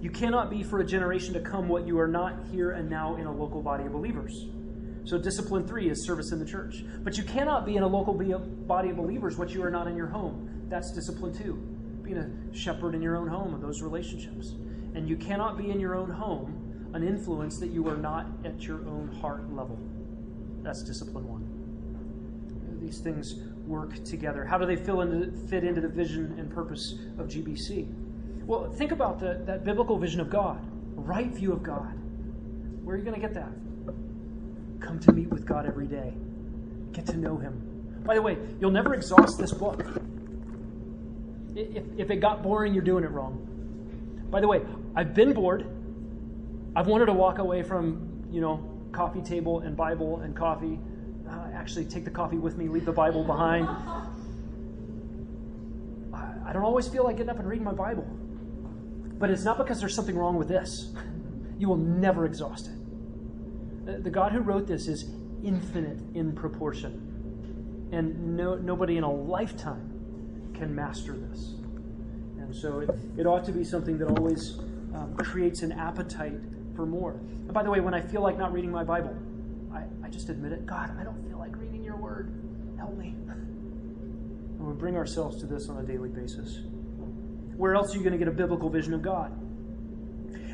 Speaker 2: You cannot be for a generation to come what you are not here and now in a local body of believers. So, discipline three is service in the church. But you cannot be in a local body of believers what you are not in your home. That's discipline two. Being a shepherd in your own home of those relationships. And you cannot be in your own home an influence that you are not at your own heart level. That's discipline one. These things work together. How do they into, fit into the vision and purpose of GBC? Well, think about the, that biblical vision of God, right view of God. Where are you going to get that? Come to meet with God every day. Get to know Him. By the way, you'll never exhaust this book. If, if it got boring, you're doing it wrong. By the way, I've been bored. I've wanted to walk away from, you know, coffee table and Bible and coffee. Uh, actually, take the coffee with me, leave the Bible behind. I, don't always feel like getting up and reading my Bible. But it's not because there's something wrong with this. You will never exhaust it. The God who wrote this is infinite in proportion. And no, nobody in a lifetime can master this. And so it, it ought to be something that always um, creates an appetite for more. And by the way, when I feel like not reading my Bible, I, just admit it God, I don't feel like reading your word. Help me. And we bring ourselves to this on a daily basis. Where else are you going to get a biblical vision of God?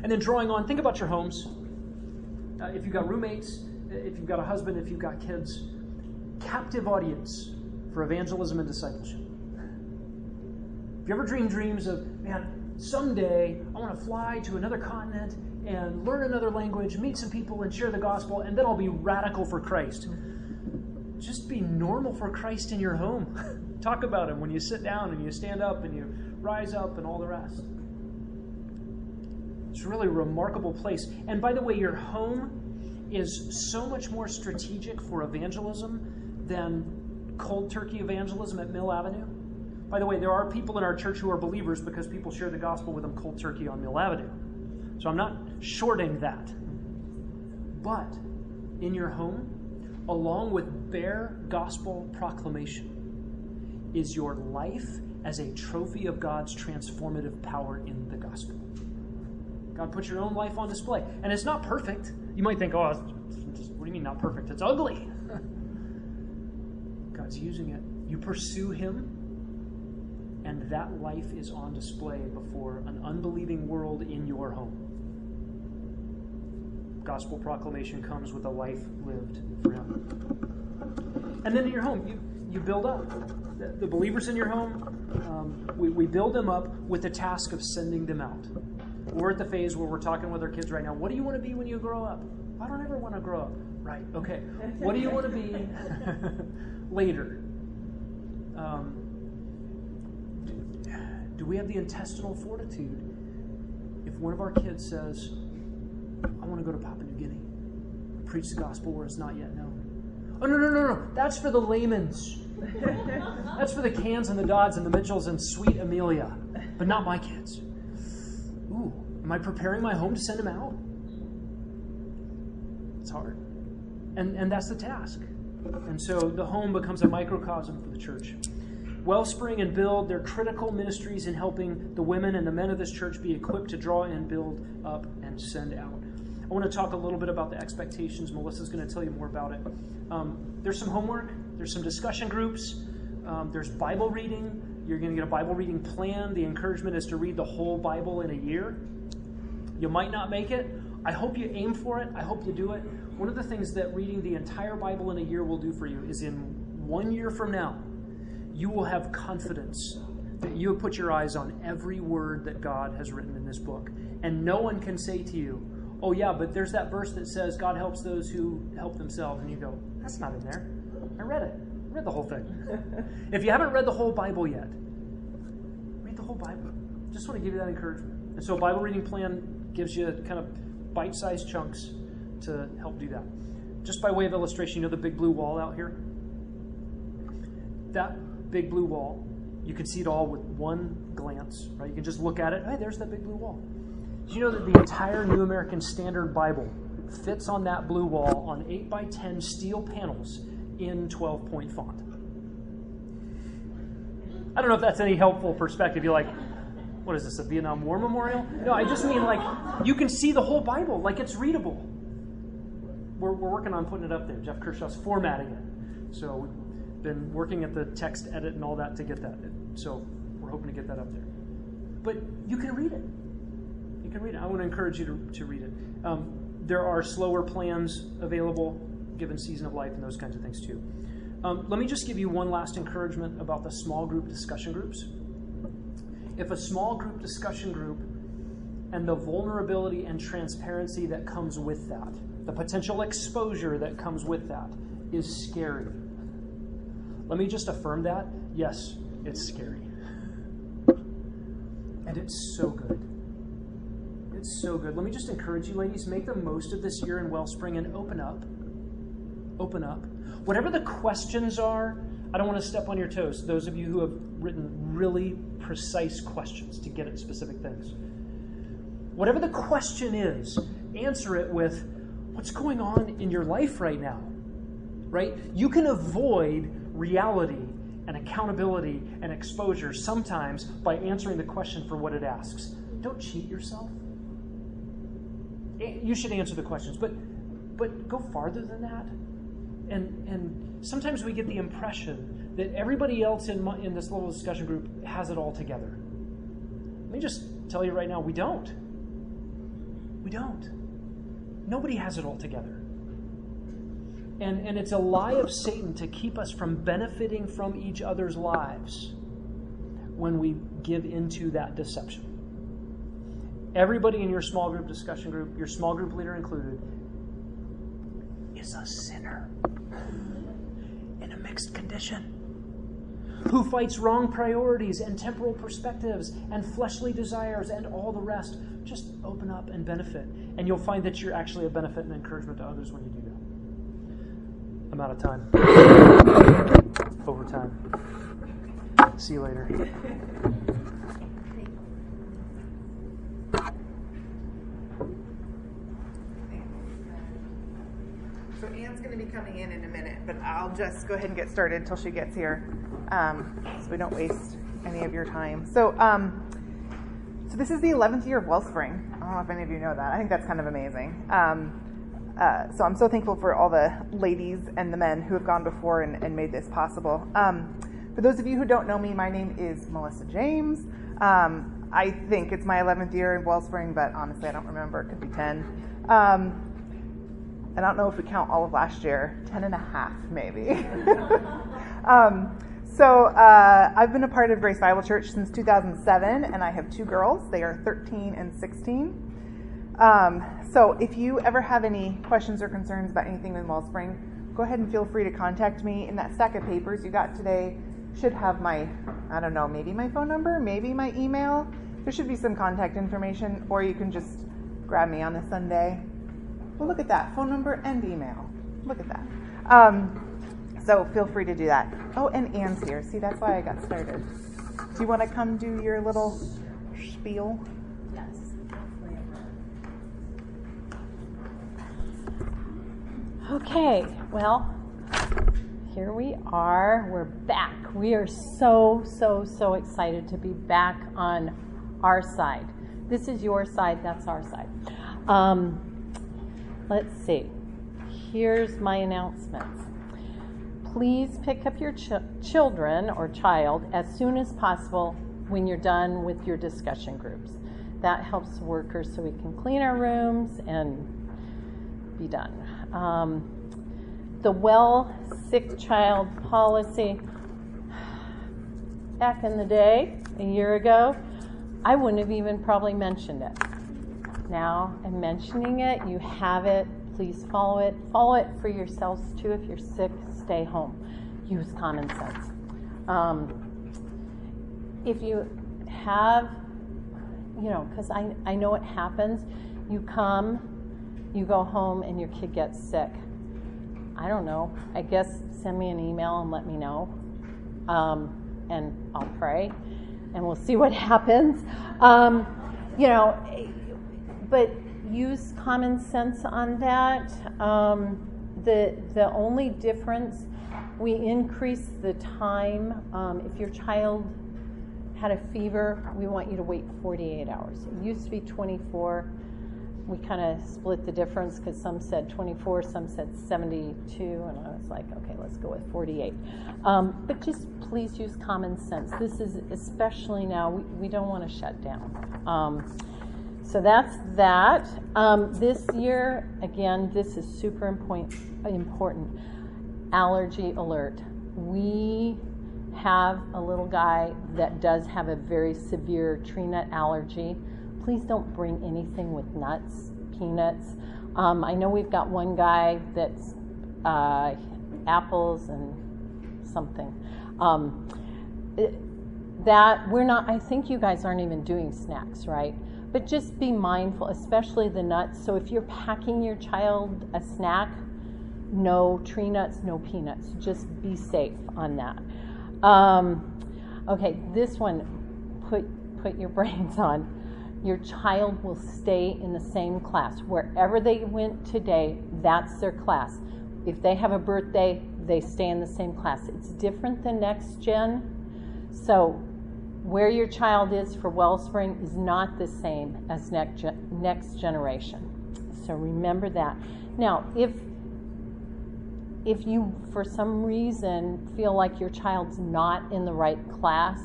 Speaker 2: And then drawing on, think about your homes. Uh, if you've got roommates, if you've got a husband, if you've got kids, captive audience for evangelism and discipleship. If you ever dream dreams of, man, someday I want to fly to another continent and learn another language, meet some people, and share the gospel, and then I'll be radical for Christ. Just be normal for Christ in your home. Talk about Him when you sit down and you stand up and you rise up and all the rest. It's really a remarkable place. And by the way, your home is so much more strategic for evangelism than cold turkey evangelism at Mill Avenue. By the way, there are people in our church who are believers because people share the gospel with them cold turkey on Mill Avenue. So I'm not shorting that. But in your home, along with bare gospel proclamation, is your life as a trophy of God's transformative power in the gospel. God put your own life on display. And it's not perfect. You might think, oh, what do you mean not perfect? It's ugly. God's using it. You pursue Him, and that life is on display before an unbelieving world in your home. Gospel proclamation comes with a life lived for Him. And then in your home, you, you build up. The, the believers in your home, um, we, we build them up with the task of sending them out. We're at the phase where we're talking with our kids right now. What do you want to be when you grow up? I don't ever want to grow up. Right, okay. What do you want to be later? Um, do we have the intestinal fortitude if one of our kids says, I want to go to Papua New Guinea, preach the gospel where it's not yet known? Oh, no, no, no, no. That's for the layman's. That's for the Cans and the Dodds and the Mitchells and sweet Amelia, but not my kids. Ooh, am I preparing my home to send them out? It's hard. And, and that's the task. And so the home becomes a microcosm for the church. Wellspring and Build, they're critical ministries in helping the women and the men of this church be equipped to draw in, build up, and send out. I want to talk a little bit about the expectations. Melissa's going to tell you more about it. Um, there's some homework, there's some discussion groups, um, there's Bible reading. You're going to get a Bible reading plan. The encouragement is to read the whole Bible in a year. You might not make it. I hope you aim for it. I hope you do it. One of the things that reading the entire Bible in a year will do for you is in one year from now, you will have confidence that you have put your eyes on every word that God has written in this book. And no one can say to you, oh, yeah, but there's that verse that says God helps those who help themselves. And you go, that's not in there. I read it. I read the whole thing. if you haven't read the whole Bible yet, read the whole Bible. Just want to give you that encouragement. And so, a Bible reading plan gives you kind of bite sized chunks to help do that. Just by way of illustration, you know the big blue wall out here? That big blue wall, you can see it all with one glance, right? You can just look at it. Hey, there's that big blue wall. Did you know that the entire New American Standard Bible fits on that blue wall on 8 by 10 steel panels in 12 point font? I don't know if that's any helpful perspective. You're like, what is this, a Vietnam War memorial? No, I just mean like you can see the whole Bible, like it's readable. We're, we're working on putting it up there. Jeff Kershaw's formatting it. So we've been working at the text edit and all that to get that. So we're hoping to get that up there. But you can read it. Can read it. I want to encourage you to, to read it. Um, there are slower plans available given season of life and those kinds of things too. Um, let me just give you one last encouragement about the small group discussion groups. If a small group discussion group and the vulnerability and transparency that comes with that, the potential exposure that comes with that, is scary. Let me just affirm that. Yes, it's scary. And it's so good. So good. Let me just encourage you, ladies, make the most of this year in Wellspring and open up. Open up. Whatever the questions are, I don't want to step on your toes. Those of you who have written really precise questions to get at specific things. Whatever the question is, answer it with what's going on in your life right now. Right? You can avoid reality and accountability and exposure sometimes by answering the question for what it asks. Don't cheat yourself. Eh, you should answer the questions, but but go farther than that. And and sometimes we get the impression that everybody else in my, in this little discussion group has it all together. Let me just tell you right now, we don't. We don't. Nobody has it all together. And, and it's a lie of Satan to keep us from benefiting from each other's lives when we give into that deception. Everybody in your small group discussion group, your small group leader included, is a sinner in a mixed condition who fights wrong priorities and temporal perspectives and fleshly desires and all the rest. Just open up and benefit. And you'll find that you're actually a benefit and encouragement to others when you do that. I'm out of time. overtime. See you later.
Speaker 1: Anne's going to be coming in in a minute, but I'll just go ahead and get started until she gets here, um, so we don't waste any of your time. So, um, so this is the 11th year of Wellspring. I don't know if any of you know that. I think that's kind of amazing. Um, uh, so I'm so thankful for all the ladies and the men who have gone before and, and made this possible. Um, for those of you who don't know me, my name is Melissa James. Um, I think it's my 11th year in Wellspring, but honestly, I don't remember. It could be 10. Um, I don't know if we count all of last year, 10 and a half maybe. um, so uh, I've been a part of Grace Bible Church since 2007, and I have two girls. They are 13 and 16. Um, so if you ever have any questions or concerns about anything in Wellspring, go ahead and feel free to contact me. In that stack of papers you got today should have my, I don't know, maybe my phone number, maybe my email. There should be some contact information, or you can just grab me on a Sunday well, look at that phone number and email. Look at that. Um, so feel free to do that. Oh, and Anne's here. See, that's why I got started. Do you want to come do your little spiel?
Speaker 4: Yes. Okay, well, here we are. We're back. We are so, so, so excited to be back on our side. This is your side, that's our side. Um, let's see. Here's my announcements. Please pick up your ch- children or child as soon as possible when you're done with your discussion groups. That helps workers so we can clean our rooms and be done. Um, the well sick child policy, back in the day, a year ago, I wouldn't have even probably mentioned it. Now I'm mentioning it, you have it, please follow it. Follow it for yourselves too. If you're sick, stay home. Use common sense. Um, if you have, you know, because I, I know it happens, you come, you go home, and your kid gets sick. I don't know. I guess send me an email and let me know. Um, and I'll pray, and we'll see what happens. Um, you know, but use common sense on that. Um, the the only difference we increase the time. Um, if your child had a fever, we want you to wait 48 hours. It used to be 24. We kind of split the difference because some said 24, some said 72, and I was like, okay, let's go with 48. Um, but just please use common sense. This is especially now, we, we don't want to shut down. Um, so that's that. Um, this year, again, this is super important. Allergy alert. We have a little guy that does have a very severe tree nut allergy. Please don't bring anything with nuts, peanuts. Um, I know we've got one guy that's uh, apples and something. Um, it, that we're not, I think you guys aren't even doing snacks, right? But just be mindful, especially the nuts. So if you're packing your child a snack, no tree nuts, no peanuts. Just be safe on that. Um, okay, this one, put put your brains on. Your child will stay in the same class wherever they went today. That's their class. If they have a birthday, they stay in the same class. It's different than next gen. So where your child is for Wellspring is not the same as next, next generation. So remember that. Now, if if you for some reason feel like your child's not in the right class,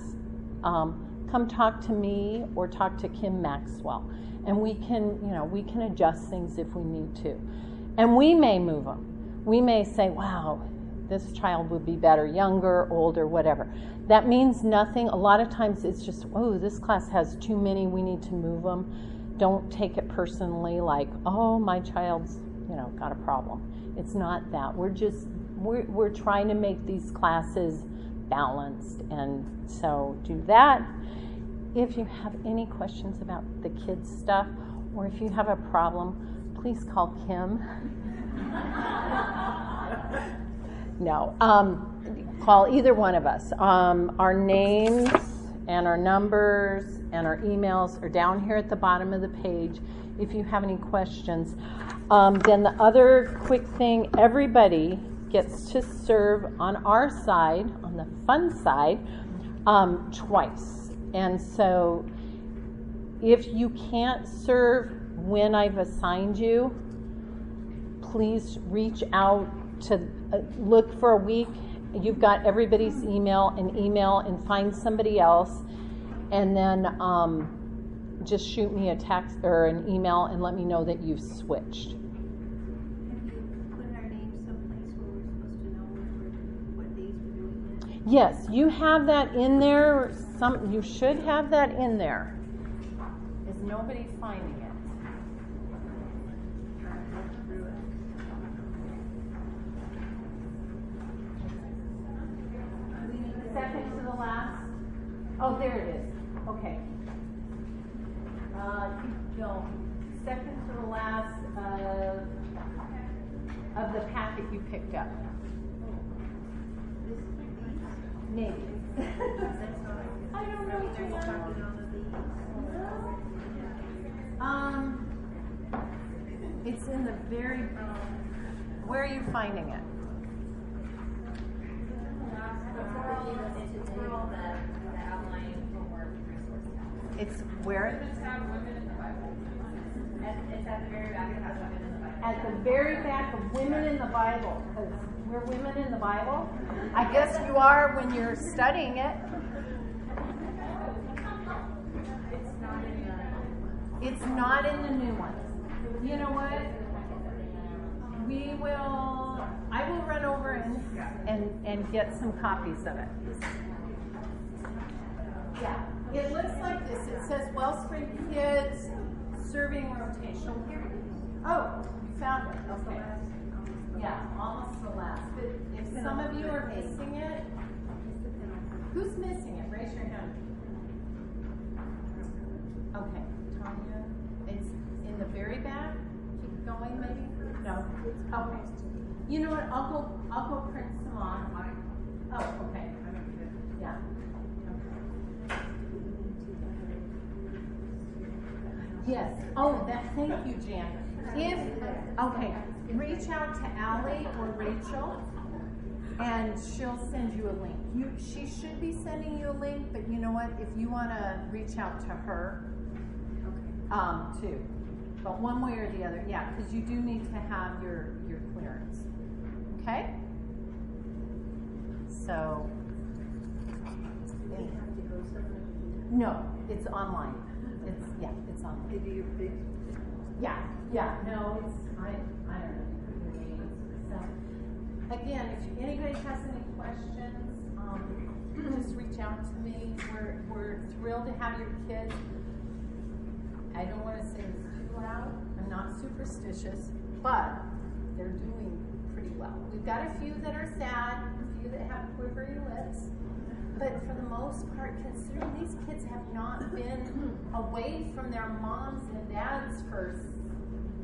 Speaker 4: um, come talk to me or talk to Kim Maxwell, and we can you know we can adjust things if we need to, and we may move them. We may say, "Wow, this child would be better younger, older, whatever. That means nothing. A lot of times it's just, oh, this class has too many, we need to move them. Don't take it personally like, oh, my child's, you know, got a problem. It's not that. We're just, we're, we're trying to make these classes balanced. And so do that. If you have any questions about the kids' stuff, or if you have a problem, please call Kim. No. Um, call either one of us. Um, our names and our numbers and our emails are down here at the bottom of the page if you have any questions. Um, then the other quick thing everybody gets to serve on our side, on the fun side, um, twice. And so if you can't serve when I've assigned you, please reach out to uh, look for a week. You've got everybody's email and email and find somebody else. And then um, just shoot me a text or an email and let me know that you've switched. Yes, you have that in there. Some you should have that in there. Is nobody finding it? Second to the last. Oh, there it is. Okay. Uh, going. Second to the last of, of the packet you picked up. Maybe. I don't know. Um, it's in the very. Where are you finding it? It's where?
Speaker 5: At the very back of Women in the Bible.
Speaker 4: At the very back of Women in the Bible. Because we're women in the Bible. I guess you are when you're studying it. It's not in the new ones. You know what? We will, I will run over and, and, and get some copies of it. Yeah, it looks like this. It says Wellspring Kids Serving Rotation. Oh, you found it. Okay. Yeah, almost the last. But if some of you are missing it, who's missing it? Raise your hand. Okay, Tanya, it's in the very back. Keep going, maybe. No. Okay. You know what? I'll go. I'll go print some on. Oh, okay. Yeah. Yes. Oh, that. Thank you, Jan. If okay, reach out to Allie or Rachel, and she'll send you a link. You, she should be sending you a link, but you know what? If you want to reach out to her, um, too. But one way or the other, yeah, because you do need to have your your clearance. Okay. So. No, it's online. It's yeah, it's online. Yeah, yeah, no, it's, I, I don't know. So, again, if anybody has any questions, um, just reach out to me. We're, we're thrilled to have your kids. I don't wanna say it's I'm not superstitious, but they're doing pretty well. We've got a few that are sad, a few that have quivery lips. But for the most part, considering these kids have not been away from their moms and dads for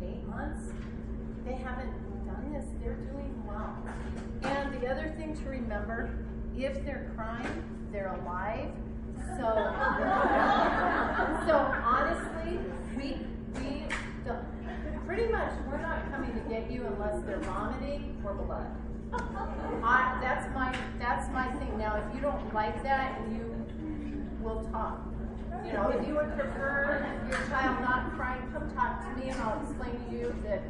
Speaker 4: eight months, they haven't done this. They're doing well. And the other thing to remember, if they're crying, they're alive. So, so honestly, we pretty much we're not coming to get you unless they're vomiting or blood. I, that's my that's my thing. Now, if you don't like that, you will talk. You know, if you would prefer your child not crying, come talk to me, and I'll explain to you that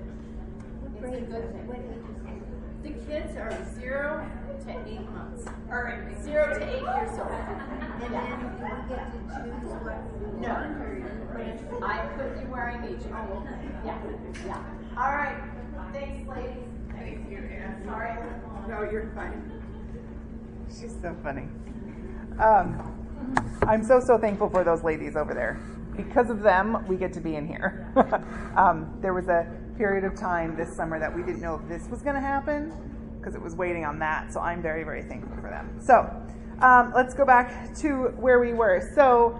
Speaker 4: it's a good thing. The kids are zero to eight months, or zero to eight years old.
Speaker 5: And then do we get to choose what we
Speaker 4: No.
Speaker 5: want or you
Speaker 4: I put you wearing each. need you. Yeah, yeah. All right. Thanks, ladies. Sorry. I went long.
Speaker 1: No, you're fine. She's so funny. Um, I'm so, so thankful for those ladies over there. Because of them, we get to be in here. um, there was a period of time this summer that we didn't know if this was going to happen because it was waiting on that. So I'm very, very thankful for them. So um, let's go back to where we were. So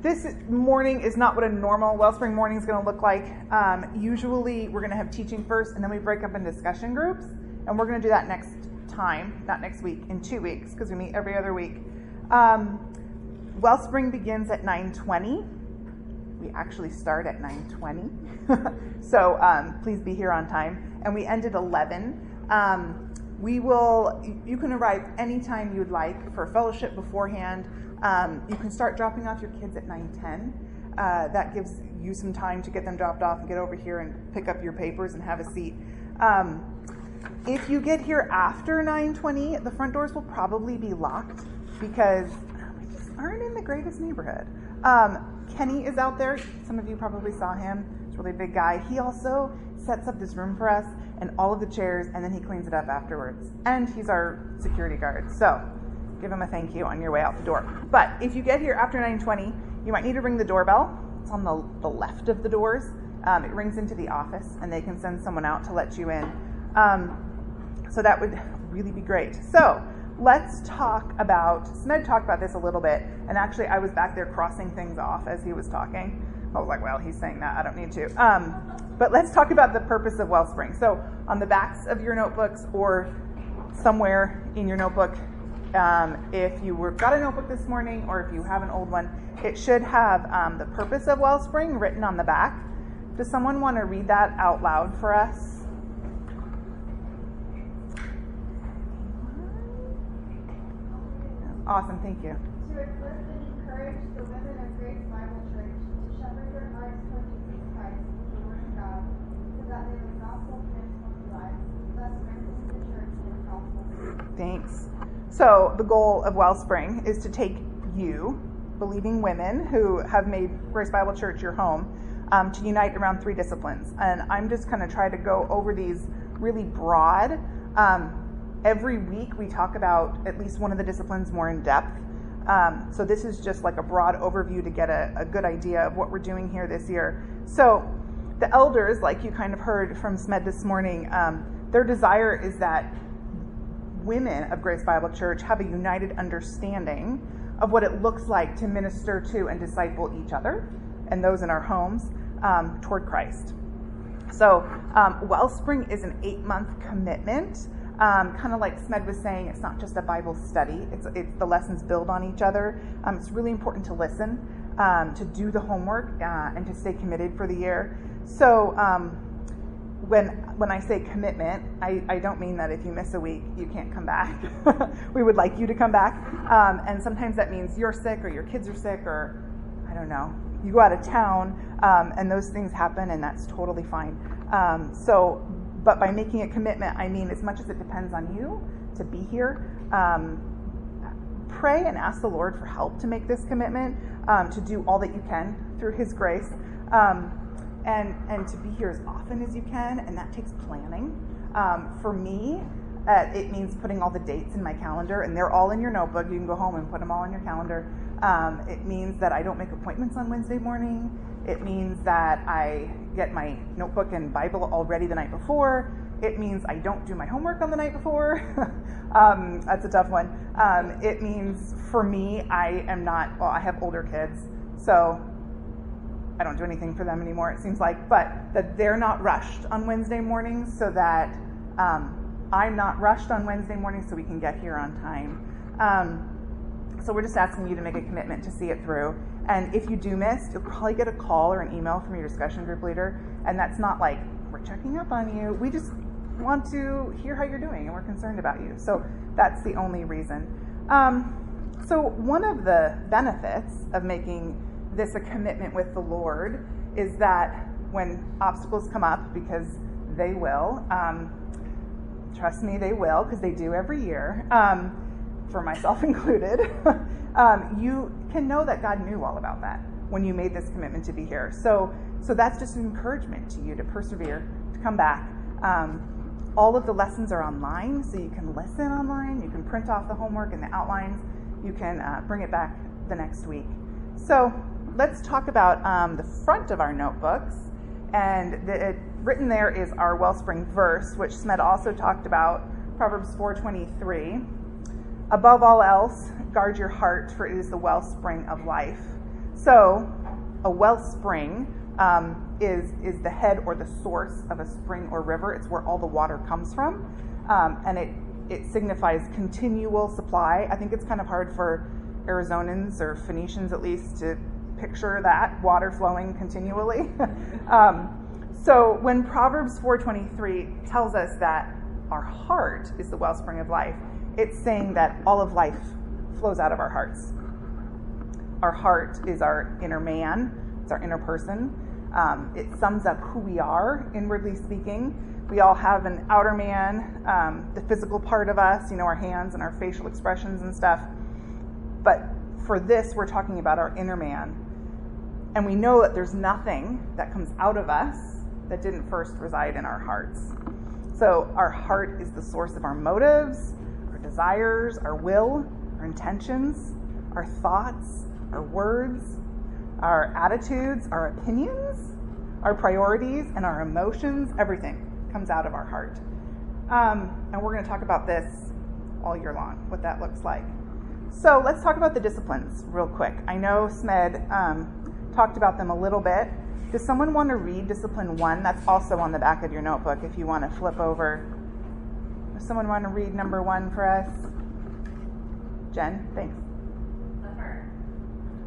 Speaker 1: this morning is not what a normal Wellspring morning is going to look like. Um, usually, we're going to have teaching first, and then we break up in discussion groups, and we're going to do that next time, not next week, in two weeks, because we meet every other week. Um, Wellspring begins at 9:20. We actually start at 9:20, so um, please be here on time. And we end at 11. Um, we will. You can arrive anytime you'd like for a fellowship beforehand. Um, you can start dropping off your kids at 9:10. Uh, that gives you some time to get them dropped off and get over here and pick up your papers and have a seat. Um, if you get here after 9:20, the front doors will probably be locked because we just aren't in the greatest neighborhood. Um, Kenny is out there. Some of you probably saw him. He's a really big guy. He also sets up this room for us and all of the chairs, and then he cleans it up afterwards. And he's our security guard. So give him a thank you on your way out the door. But if you get here after 9:20, you might need to ring the doorbell. It's on the, the left of the doors. Um, it rings into the office, and they can send someone out to let you in. Um, so that would really be great. So let's talk about, Smed talked about this a little bit, and actually I was back there crossing things off as he was talking. I was like, well, he's saying that, I don't need to. Um, but let's talk about the purpose of Wellspring. So on the backs of your notebooks or somewhere in your notebook, um, if you were, got a notebook this morning or if you have an old one, it should have um, the purpose of Wellspring written on the back. Does someone want to read that out loud for us? Awesome, thank you.
Speaker 5: To equip and encourage the women of Grace Bible Church to shepherd their hearts toward Jesus Christ with the Word of God, so
Speaker 1: Thanks. So, the goal of Wellspring is to take you, believing women who have made Grace Bible Church your home, um, to unite around three disciplines. And I'm just going to try to go over these really broad. Um, every week we talk about at least one of the disciplines more in depth. Um, so this is just like a broad overview to get a, a, good idea of what we're doing here this year. So the elders, like you kind of heard from Smed this morning, um, their desire is that women of Grace Bible Church have a united understanding of what it looks like to minister to and disciple each other and those in our homes um, toward Christ. So, um, Wellspring is an eight month commitment. Um, kind of like Smed was saying, it's not just a Bible study, it's, it's the lessons build on each other. Um, it's really important to listen, um, to do the homework, uh, and to stay committed for the year. So, um, when, when I say commitment, I, I don't mean that if you miss a week, you can't come back. we would like you to come back. Um, and sometimes that means you're sick or your kids are sick or I don't know, you go out of town um, and those things happen and that's totally fine. so but by making a commitment, I mean as much as it depends on you to be here. Um, pray and ask the Lord for help to make this commitment, um, to do all that you can through His grace, um, and and to be here as often as you can, and that takes planning. Um, for me, uh, it means putting all the dates in my calendar, and they're all in your notebook. You can go home and put them all in your calendar. Um, it means that I don't make appointments on Wednesday morning. It means that I get my notebook and Bible all ready the night before. It means I don't do my homework on the night before. um, that's a tough one. Um, it means for me, I am not, well, I have older kids, so I don't do anything for them anymore, it seems like, but that they're not rushed on Wednesday mornings so that um, I'm not rushed on Wednesday mornings so we can get here on time. Um, so we're just asking you to make a commitment to see it through. And if you do miss, you'll probably get a call or an email from your discussion group leader. And that's not like, we're checking up on you. We just want to hear how you're doing and we're concerned about you. So that's the only reason. Um, so, one of the benefits of making this a commitment with the Lord is that when obstacles come up, because they will, um, trust me, they will, because they do every year. Um, for myself included, um, you can know that God knew all about that when you made this commitment to be here. So, so that's just an encouragement to you to persevere, to come back. Um, all of the lessons are online, so you can listen online. You can print off the homework and the outlines. You can uh, bring it back the next week. So let's talk about um, the front of our notebooks. And the, it, written there is our wellspring verse, which Smed also talked about, Proverbs 4:23. Above all else, guard your heart, for it is the wellspring of life. So, a wellspring um, is is the head or the source of a spring or river. It's where all the water comes from, um, and it it signifies continual supply. I think it's kind of hard for Arizonans or Phoenicians at least to picture that water flowing continually. um, so when Proverbs 4:23 tells us that our heart is the wellspring of life, it's saying that all of life flows out of our hearts. Our heart is our inner man, it's our inner person. Um, it sums up who we are, inwardly speaking. We all have an outer man, um, the physical part of us, you know, our hands and our facial expressions and stuff. But for this, we're talking about our inner man. And we know that there's nothing that comes out of us that didn't first reside in our hearts. So our heart is the source of our motives, our desires, our will, our intentions, our thoughts, our words, our attitudes, our opinions, our priorities, and our emotions. Everything comes out of our heart. Um, and we're going to talk about this all year long, what that looks like. So let's talk about the disciplines real quick. I know Smed um, talked about them a little bit. Does someone want to read discipline one? That's also on the back of your notebook if you want to flip over. Does someone want to read number one for us? Jen, thanks.
Speaker 6: The heart.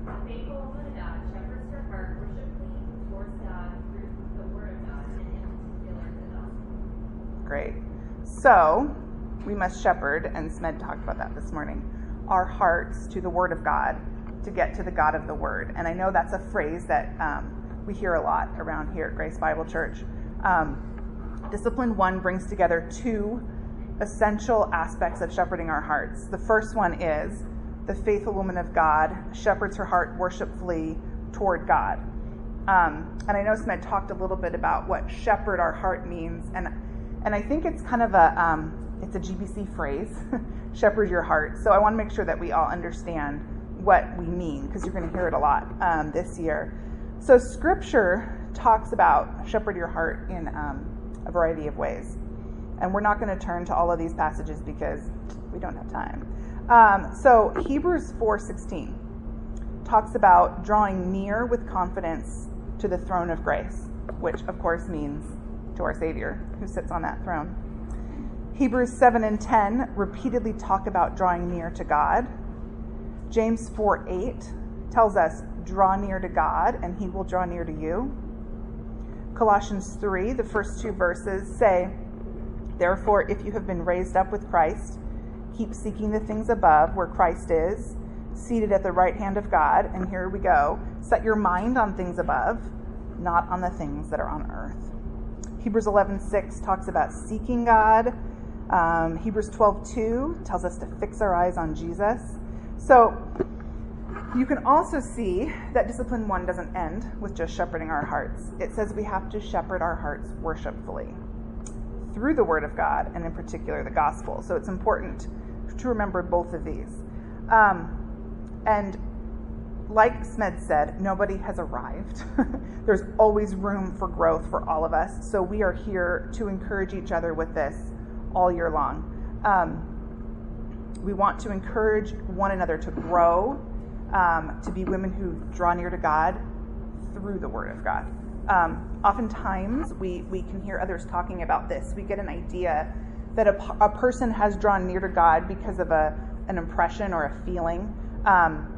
Speaker 6: A faithful woman of God shepherds her heart worshipfully towards God through the Word of God, and in particular the gospel.
Speaker 1: Great. So we must shepherd, and Smed talked about that this morning, our hearts to the Word of God to get to the God of the Word. And I know that's a phrase that um, we hear a lot around here at Grace Bible Church. Um, Discipline one brings together two essential aspects of shepherding our hearts. The first one is the faithful woman of God shepherds her heart worshipfully toward God. Um, and I know Smed talked a little bit about what shepherd our heart means, and and I think it's kind of a um, it's a GBC phrase, shepherd your heart. So I want to make sure that we all understand what we mean because you're going to hear it a lot um, this year. So Scripture talks about shepherd your heart in um, a variety of ways. And we're not going to turn to all of these passages because we don't have time. Um, so Hebrews 4:16 talks about drawing near with confidence to the throne of grace, which of course means to our Savior who sits on that throne. Hebrews 7 and 10 repeatedly talk about drawing near to God. James 4 8 tells us, draw near to God and he will draw near to you. Colossians 3, the first two verses say, Therefore, if you have been raised up with Christ, keep seeking the things above where Christ is, seated at the right hand of God. And here we go. Set your mind on things above, not on the things that are on earth. Hebrews 11:6 talks about seeking God. Um, Hebrews 12:2 tells us to fix our eyes on Jesus. So you can also see that discipline one doesn't end with just shepherding our hearts. It says we have to shepherd our hearts worshipfully through the Word of God and, in particular, the gospel. So it's important to remember both of these. Um, and like Smed said, nobody has arrived. There's always room for growth for all of us. So we are here to encourage each other with this all year long. Um, we want to encourage one another to grow um, to be women who draw near to God through the Word of God. Um, oftentimes, we, we can hear others talking about this. We get an idea that a, a person has drawn near to God because of a, an impression or a feeling. Um,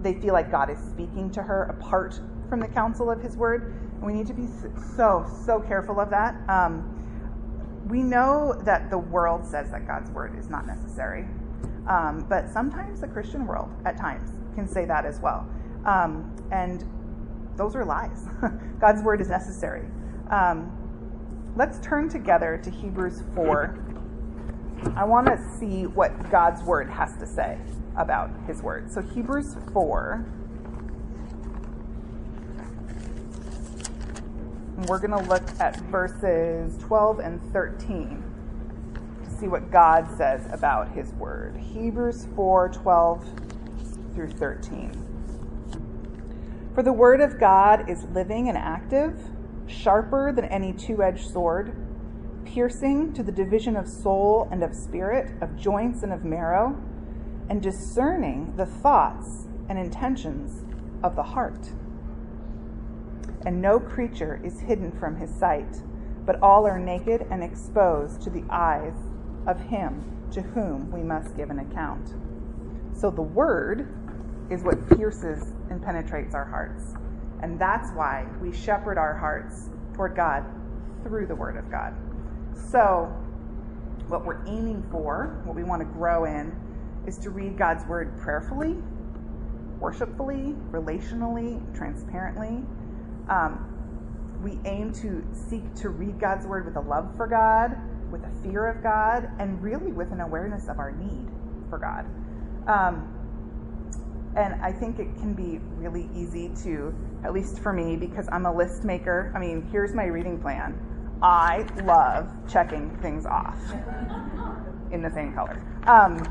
Speaker 1: they feel like God is speaking to her apart from the counsel of His Word. And we need to be so, so careful of that. Um, we know that the world says that God's Word is not necessary. Um, but sometimes the Christian world, at times, can say that as well. Um, and those are lies. God's word is necessary. Um, let's turn together to Hebrews 4. I want to see what God's word has to say about his word. So, Hebrews 4. We're going to look at verses 12 and 13 to see what God says about his word. Hebrews 4 12 through 13. For the word of God is living and active, sharper than any two edged sword, piercing to the division of soul and of spirit, of joints and of marrow, and discerning the thoughts and intentions of the heart. And no creature is hidden from his sight, but all are naked and exposed to the eyes of him to whom we must give an account. So the word is what pierces and penetrates our hearts. And that's why we shepherd our hearts toward God through the word of God. So, what we're aiming for, what we want to grow in, is to read God's word prayerfully, worshipfully, relationally, transparently. Um, we aim to seek to read God's word with a love for God, with a fear of God, and really with an awareness of our need for God. Um, and I think it can be really easy to, at least for me, because I'm a list maker. I mean, here's my reading plan. I love checking things off in the same color. Um,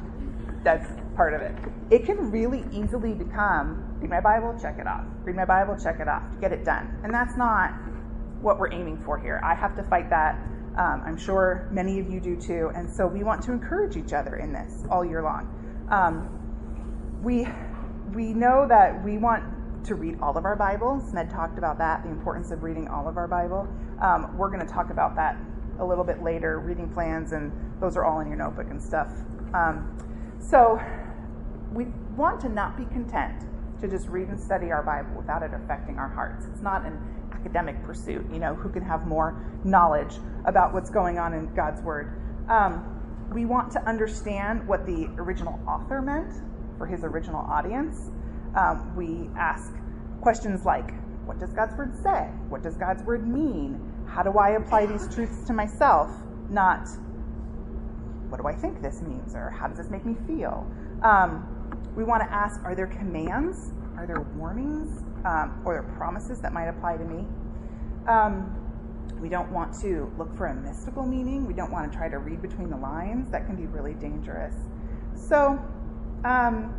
Speaker 1: that's part of it. It can really easily become read my Bible, check it off. Read my Bible, check it off. Get it done. And that's not what we're aiming for here. I have to fight that. Um, I'm sure many of you do too. And so we want to encourage each other in this all year long. Um, we we know that we want to read all of our Bibles. Smed talked about that, the importance of reading all of our Bible. Um, we're going to talk about that a little bit later, reading plans, and those are all in your notebook and stuff. Um, so we want to not be content to just read and study our Bible without it affecting our hearts. It's not an academic pursuit, you know, who can have more knowledge about what's going on in God's Word. Um, we want to understand what the original author meant for his original audience. Um, we ask questions like, what does God's Word say? What does God's Word mean? How do I apply these truths to myself? Not, what do I think this means? Or how does this make me feel? Um, we want to ask, are there commands? Are there warnings? Um, or there promises that might apply to me? Um, we don't want to look for a mystical meaning. We don't want to try to read between the lines. That can be really dangerous. So, um,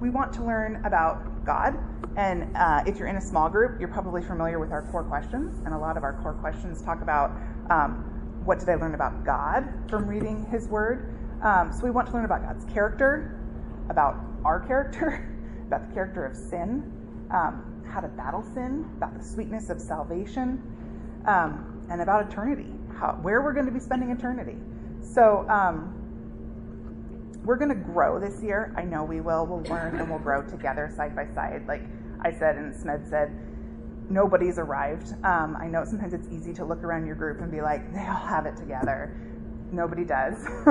Speaker 1: we want to learn about God. And uh, if you're in a small group, you're probably familiar with our core questions. And a lot of our core questions talk about um, what did I learn about God from reading His Word. Um, so we want to learn about God's character, about our character, about the character of sin, um, how to battle sin, about the sweetness of salvation, um, and about eternity, how, where we're going to be spending eternity. So um, we're going to grow this year. I know we will. We'll learn and we'll grow together side by side. Like I said, and Smed said, nobody's arrived. Um, I know sometimes it's easy to look around your group and be like, they all have it together. Nobody does.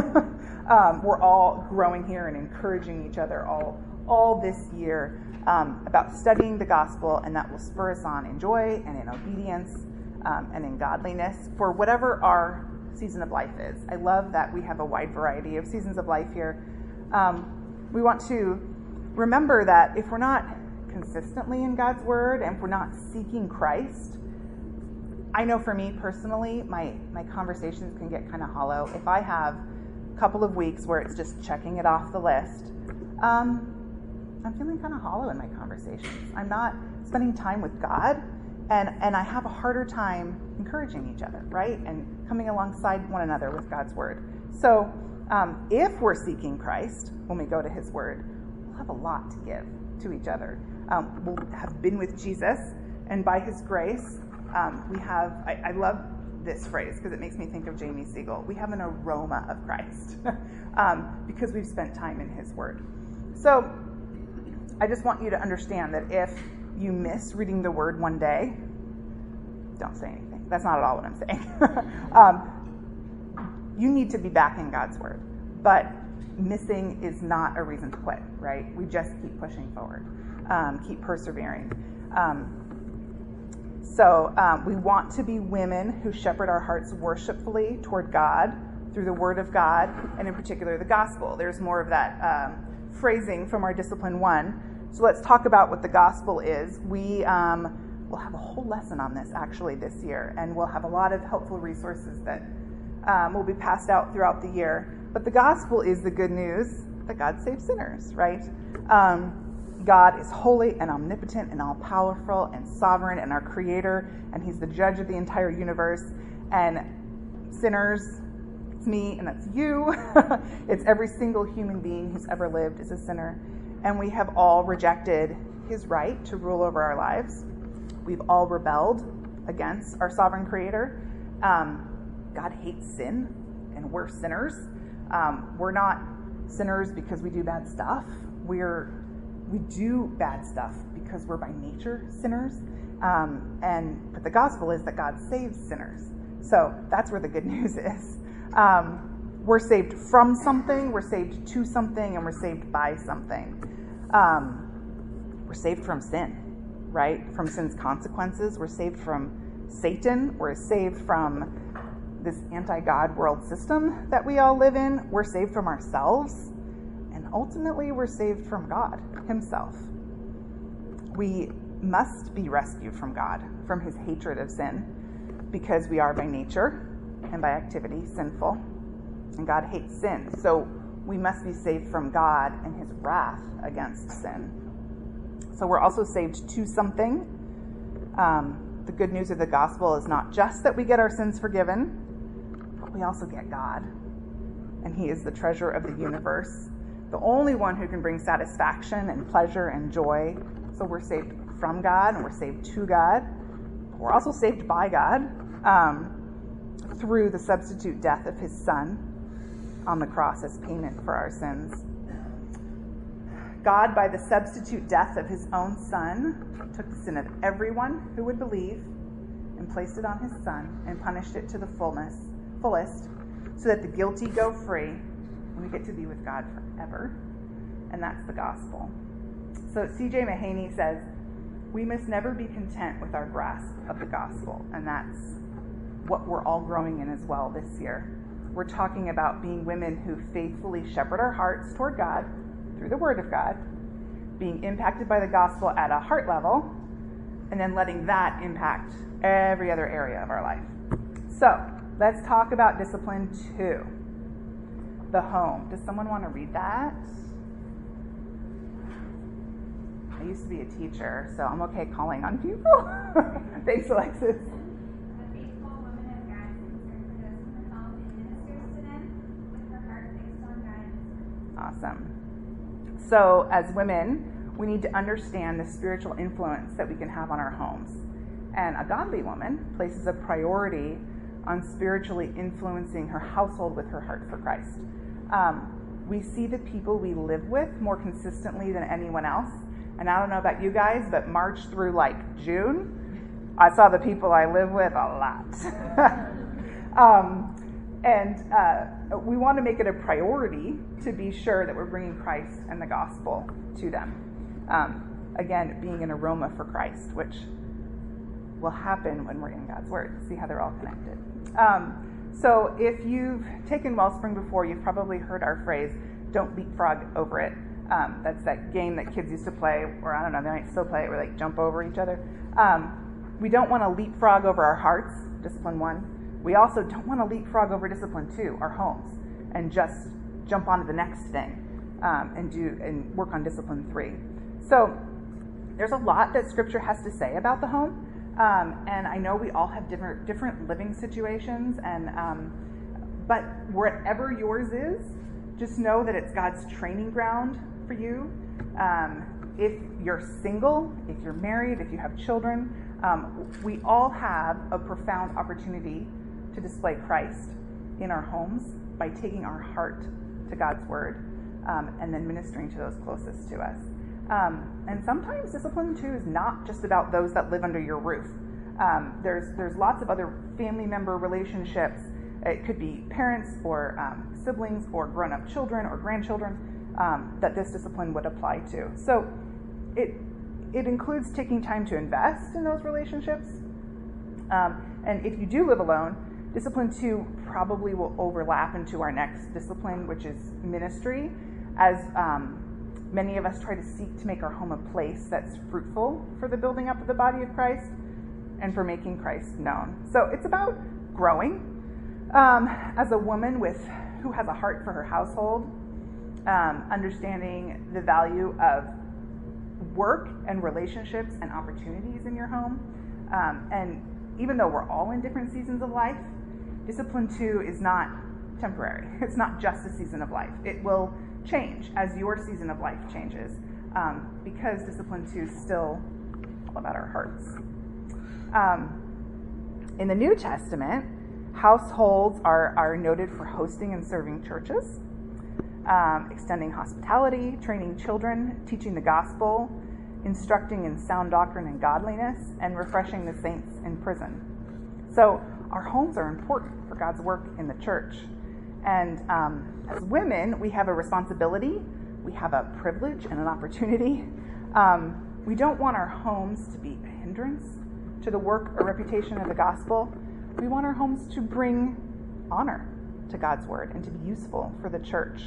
Speaker 1: um, we're all growing here and encouraging each other all all this year um, about studying the gospel, and that will spur us on in joy and in obedience um, and in godliness for whatever our season of life is. I love that we have a wide variety of seasons of life here. Um, we want to remember that if we're not consistently in God's word and if we're not seeking Christ, I know for me personally, my, my conversations can get kind of hollow. If I have a couple of weeks where it's just checking it off the list, um, I'm feeling kind of hollow in my conversations. I'm not spending time with God, and, and I have a harder time encouraging each other, right? And coming alongside one another with God's word. So, um, if we're seeking Christ when we go to his word, we'll have a lot to give to each other. Um, we'll have been with Jesus, and by his grace, um, we have, I, I, love this phrase because it makes me think of Jamie Siegel. We have an aroma of Christ um, because we've spent time in his word. So, I just want you to understand that if you miss reading the word one day, don't say anything. That's not at all what I'm saying. um, you need to be back in God's word. But missing is not a reason to quit, right? We just keep pushing forward, um, keep persevering. Um, so um, we want to be women who shepherd our hearts worshipfully toward God through the Word of God, and in particular the gospel. There's more of that um, phrasing from our discipline one so let's talk about what the gospel is. We um, will have a whole lesson on this actually this year, and we'll have a lot of helpful resources that um, will be passed out throughout the year. But the gospel is the good news that God saves sinners, right? Um, God is holy and omnipotent and all powerful and sovereign and our creator, and He's the judge of the entire universe. And sinners, it's me and that's you. it's every single human being who's ever lived is a sinner and we have all rejected his right to rule over our lives. We've all rebelled against our sovereign creator. Um, God hates sin, and we're sinners. Um, we're not sinners because we do bad stuff. We're we do bad stuff because we're by nature sinners. Um, and but the gospel is that God saves sinners. So that's where the good news is. Um, we're saved from something, we're saved to something, and we're saved by something. Um, we're saved from sin, right? From sin's consequences. We're saved from Satan. We're saved from this anti God world system that we all live in. We're saved from ourselves. And ultimately, we're saved from God Himself. We must be rescued from God, from His hatred of sin, because we are by nature and by activity sinful. And God hates sin. So we must be saved from God and His wrath against sin. So we're also saved to something. Um, the good news of the gospel is not just that we get our sins forgiven, but we also get God. And He is the treasure of the universe, the only one who can bring satisfaction and pleasure and joy. So we're saved from God and we're saved to God. We're also saved by God um, through the substitute death of His Son on the cross as payment for our sins. God, by the substitute death of his own Son, took the sin of everyone who would believe and placed it on his Son and punished it to the fullness, fullest, so that the guilty go free and we get to be with God forever. And that's the gospel. So C.J. Mahaney says, we must never be content with our grasp of the gospel, and that's what we're all growing in as well this year. We're talking about being women who faithfully shepherd our hearts toward God through the Word of God, being impacted by the gospel at a heart level, and then letting that impact every other area of our life. So, let's talk about discipline two the home. Does someone want to read that? I used to be a teacher, so I'm okay calling on people. Thanks, Alexis.
Speaker 5: A faithful woman of God concerned for those in the home and ministers to them with her heart fixed on God and His word.
Speaker 1: Awesome. So, as women, we need to understand the spiritual influence that we can have on our homes. And a godly woman places a priority on spiritually influencing her household with her heart for Christ. Um, we see the people we live with more consistently than anyone else. And I don't know about you guys, but March through like June, I saw the people I live with a lot. um, and uh, we want to make it a priority to be sure that we're bringing Christ and the gospel to them. Um, again, being an aroma for Christ, which will happen when we're in God's Word. See how they're all connected. Um, so, if you've taken Wellspring before, you've probably heard our phrase, don't leapfrog over it. Um, that's that game that kids used to play, or I don't know, they might still play it, where they like jump over each other. Um, we don't want to leapfrog over our hearts, discipline one. We also don't want to leapfrog over discipline two, our homes, and just jump onto the next thing um, and do and work on discipline three. So there's a lot that Scripture has to say about the home, um, and I know we all have different different living situations, and um, but wherever yours is, just know that it's God's training ground for you. Um, if you're single, if you're married, if you have children, um, we all have a profound opportunity to display Christ in our homes by taking our heart to God's Word um, and then ministering to those closest to us. Um, and sometimes discipline two is not just about those that live under your roof. Um, there's there's lots of other family member relationships. It could be parents or um, siblings or grown-up children or grandchildren um, that this discipline would apply to. So it it includes taking time to invest in those relationships. Um, and if you do live alone, discipline two probably will overlap into our next discipline, which is ministry, as um, many of us try to seek to make our home a place that's fruitful for the building up of the body of Christ and for making Christ known. So it's about growing um, as a woman with who has a heart for her household, um, understanding the value of work and relationships and opportunities in your home. Um, and even though we're all in different seasons of life, discipline two is not temporary. It's not just a season of life. It will change as your season of life changes um, because discipline two is still all about our hearts. Um, in the New Testament, Households are, are noted for hosting and serving churches, um, extending hospitality, training children, teaching the gospel, instructing in sound doctrine and godliness, and refreshing the saints in prison. So, our homes are important for God's work in the church. And um, as women, we have a responsibility, we have a privilege and an opportunity. Um, we don't want our homes to be a hindrance to the work or reputation of the gospel. We want our homes to bring honor to God's word and to be useful for the church.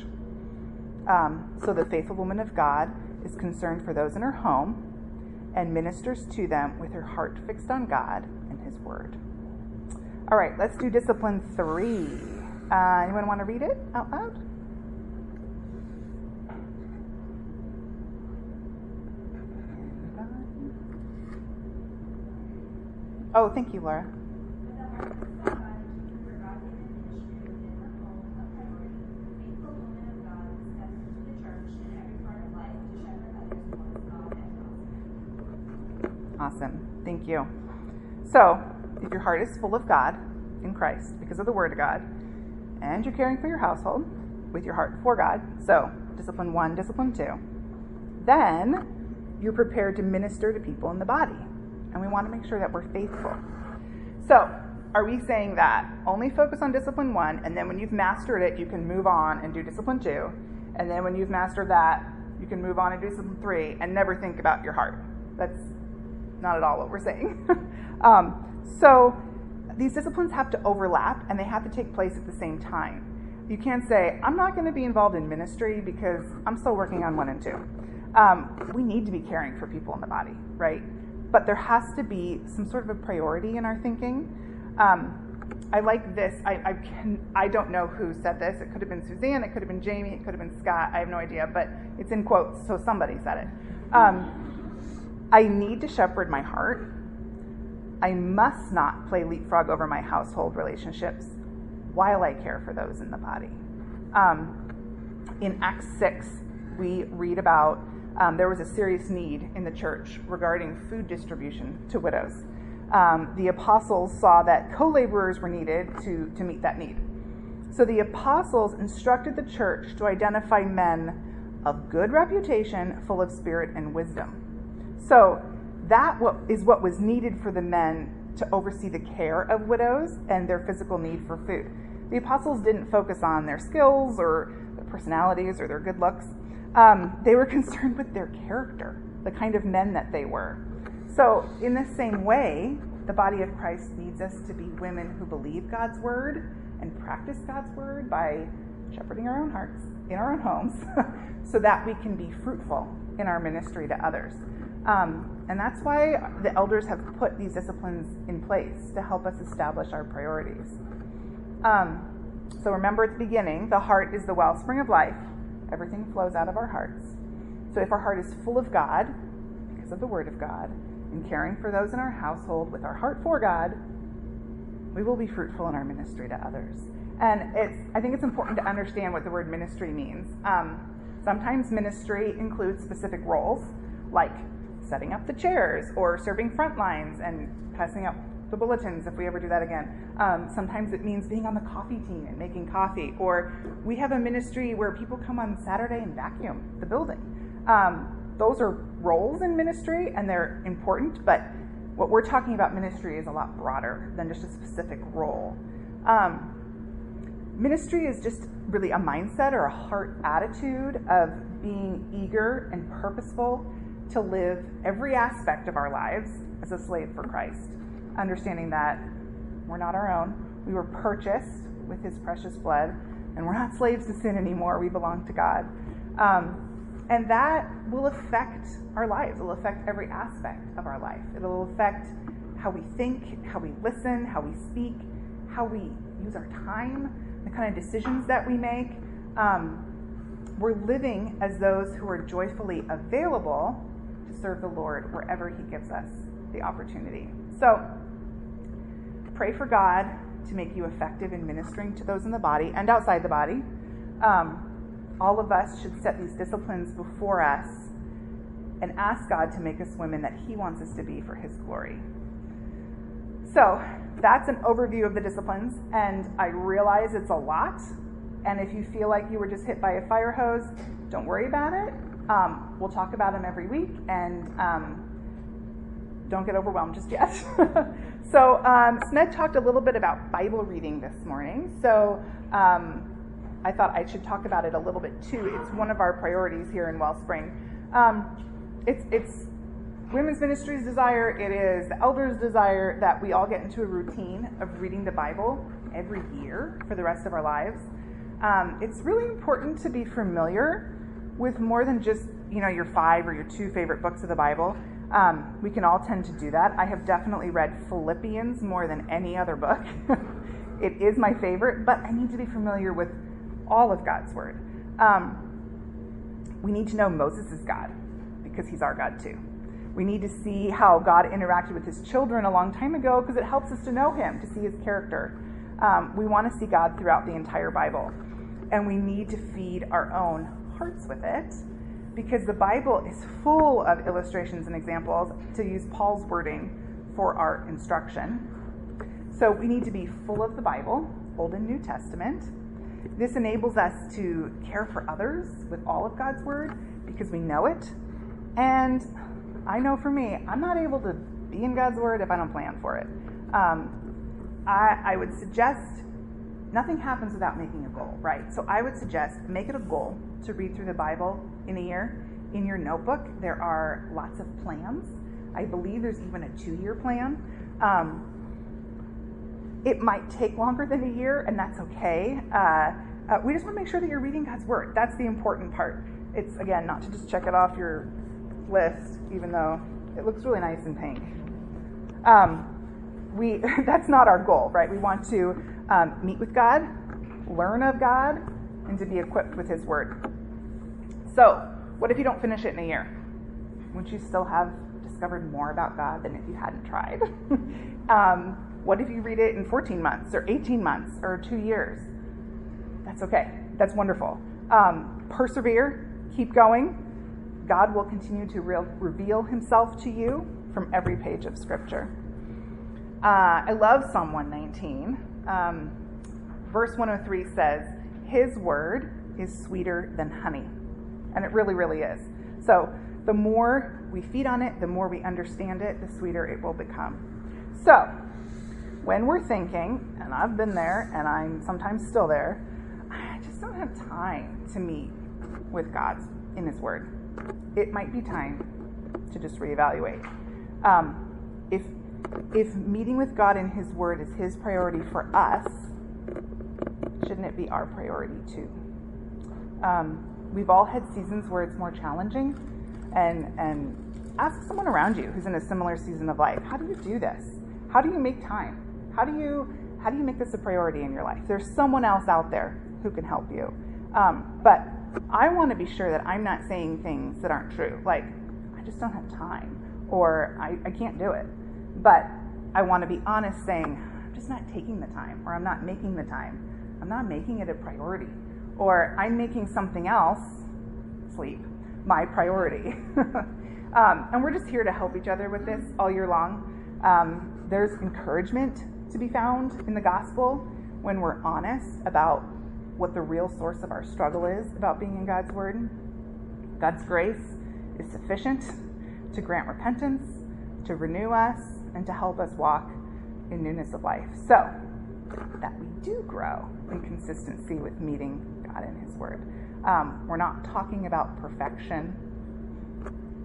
Speaker 1: Um, so the faithful woman of God is concerned for those in her home and ministers to them with her heart fixed on God and his word. All right, let's do discipline three. Uh, anyone want to read it out loud? Oh, thank you, Laura. Awesome. Thank you. So, if your heart is full of God in Christ because of the Word of God, and you're caring for your household with your heart for God, so discipline one, discipline two, then you're prepared to minister to people in the body. And we want to make sure that we're faithful. So, are we saying that only focus on discipline one, and then when you've mastered it, you can move on and do discipline two, and then when you've mastered that, you can move on and do discipline three, and never think about your heart? That's not at all what we're saying. um, so these disciplines have to overlap and they have to take place at the same time. You can't say, I'm not going to be involved in ministry because I'm still working on one and two. Um, we need to be caring for people in the body, right? But there has to be some sort of a priority in our thinking. Um, I like this. I, I, can, I don't know who said this. It could have been Suzanne, it could have been Jamie, it could have been Scott. I have no idea, but it's in quotes, so somebody said it. Um, I need to shepherd my heart. I must not play leapfrog over my household relationships while I care for those in the body. Um, in Acts 6, we read about um, there was a serious need in the church regarding food distribution to widows. Um, the apostles saw that co laborers were needed to, to meet that need. So the apostles instructed the church to identify men of good reputation, full of spirit and wisdom. So that is what was needed for the men to oversee the care of widows and their physical need for food. The apostles didn't focus on their skills or their personalities or their good looks. Um, they were concerned with their character, the kind of men that they were. So, in the same way, the body of Christ needs us to be women who believe God's word and practice God's word by shepherding our own hearts in our own homes so that we can be fruitful in our ministry to others. Um, and that's why the elders have put these disciplines in place to help us establish our priorities. Um, so remember at the beginning, the heart is the wellspring of life. Everything flows out of our hearts. So if our heart is full of God, because of the Word of God, and caring for those in our household with our heart for God, we will be fruitful in our ministry to others. And it's, I think it's important to understand what the word ministry means. Um, sometimes ministry includes specific roles, like setting up the chairs or serving front lines and passing out the bulletins if we ever do that again. Um, sometimes it means being on the coffee team and making coffee. Or we have a ministry where people come on Saturday and vacuum the building. Um, those are roles in ministry and they're important, but what we're talking about ministry is a lot broader than just a specific role. Um, ministry is just really a mindset or a heart attitude of being eager and purposeful to live every aspect of our lives as a slave for Christ, understanding that we're not our own. We were purchased with his precious blood, and we're not slaves to sin anymore. We belong to God. Um, and that will affect our lives. It will affect every aspect of our life. It'll affect how we think, how we listen, how we speak, how we use our time, the kind of decisions that we make. Um, we're living as those who are joyfully available serve the Lord wherever He gives us the opportunity. So, pray for God to make you effective in ministering to those in the body and outside the body. Um, all of us should set these disciplines before us and ask God to make us women that He wants us to be for His glory. So that's an overview of the disciplines, and I realize it's a lot. And if you feel like you were just hit by a fire hose, don't worry about it. Um, we'll talk about them every week, and um, don't get overwhelmed just yet. so, um, Smed talked a little bit about Bible reading this morning. So, um, I thought I should talk about it a little bit too. It's one of our priorities here in Wellspring. Um, it's, it's women's ministry's desire, it is the elders' desire that we all get into a routine of reading the Bible every year for the rest of our lives. Um, it's really important to be familiar with more than just you know your five or your two favorite books of the Bible. Um, we can all tend to do that. I have definitely read Philippians more than any other book. it is my favorite, but I need to be familiar with all of God's Word. Um, we need to know Moses is God because he's our God too. We need to see how God interacted with his children a long time ago because it helps us to know him, to see his character. Um, we want to see God throughout the entire Bible. And we need to feed our own hearts with it because the Bible is full of illustrations and examples, to use Paul's wording, for our instruction. So we need to be full of the Bible, Old and New Testament. This enables us to care for others with all of God's Word because we know it. And I know for me, I'm not able to be in God's Word if I don't plan for it. Um, I, I would suggest nothing happens without making a goal, right? So I would suggest make it a goal to read through the Bible in a year. In your notebook, there are lots of plans. I believe there's even a two year plan. Um, it might take longer than a year, and that's okay. Uh, uh, we just want to make sure that you're reading God's Word. That's the important part. It's, again, not to just check it off your list, even though it looks really nice in pink. Um, we, that's not our goal, right? We want to um, meet with God, learn of God, and to be equipped with His Word. So, what if you don't finish it in a year? Wouldn't you still have discovered more about God than if you hadn't tried? um, what if you read it in 14 months or 18 months or two years? That's okay. That's wonderful. Um, persevere, keep going. God will continue to re- reveal himself to you from every page of Scripture. Uh, I love Psalm 119. Um, verse 103 says, His word is sweeter than honey. And it really, really is. So the more we feed on it, the more we understand it, the sweeter it will become. So, when we're thinking, and I've been there and I'm sometimes still there, I just don't have time to meet with God in His Word. It might be time to just reevaluate. Um, if if meeting with God in His Word is His priority for us, shouldn't it be our priority too? Um, we've all had seasons where it's more challenging, and and ask someone around you who's in a similar season of life. How do you do this? How do you make time? How do you how do you make this a priority in your life? There's someone else out there who can help you. Um, but I want to be sure that I'm not saying things that aren't true. Like I just don't have time, or I, I can't do it. But I want to be honest, saying I'm just not taking the time, or I'm not making the time. I'm not making it a priority, or I'm making something else, sleep, my priority. um, and we're just here to help each other with this all year long. Um, there's encouragement to be found in the gospel when we're honest about what the real source of our struggle is about being in God's Word. God's grace is sufficient to grant repentance, to renew us, and to help us walk in newness of life. So that we do grow in consistency with meeting In His Word. Um, we're not talking about perfection.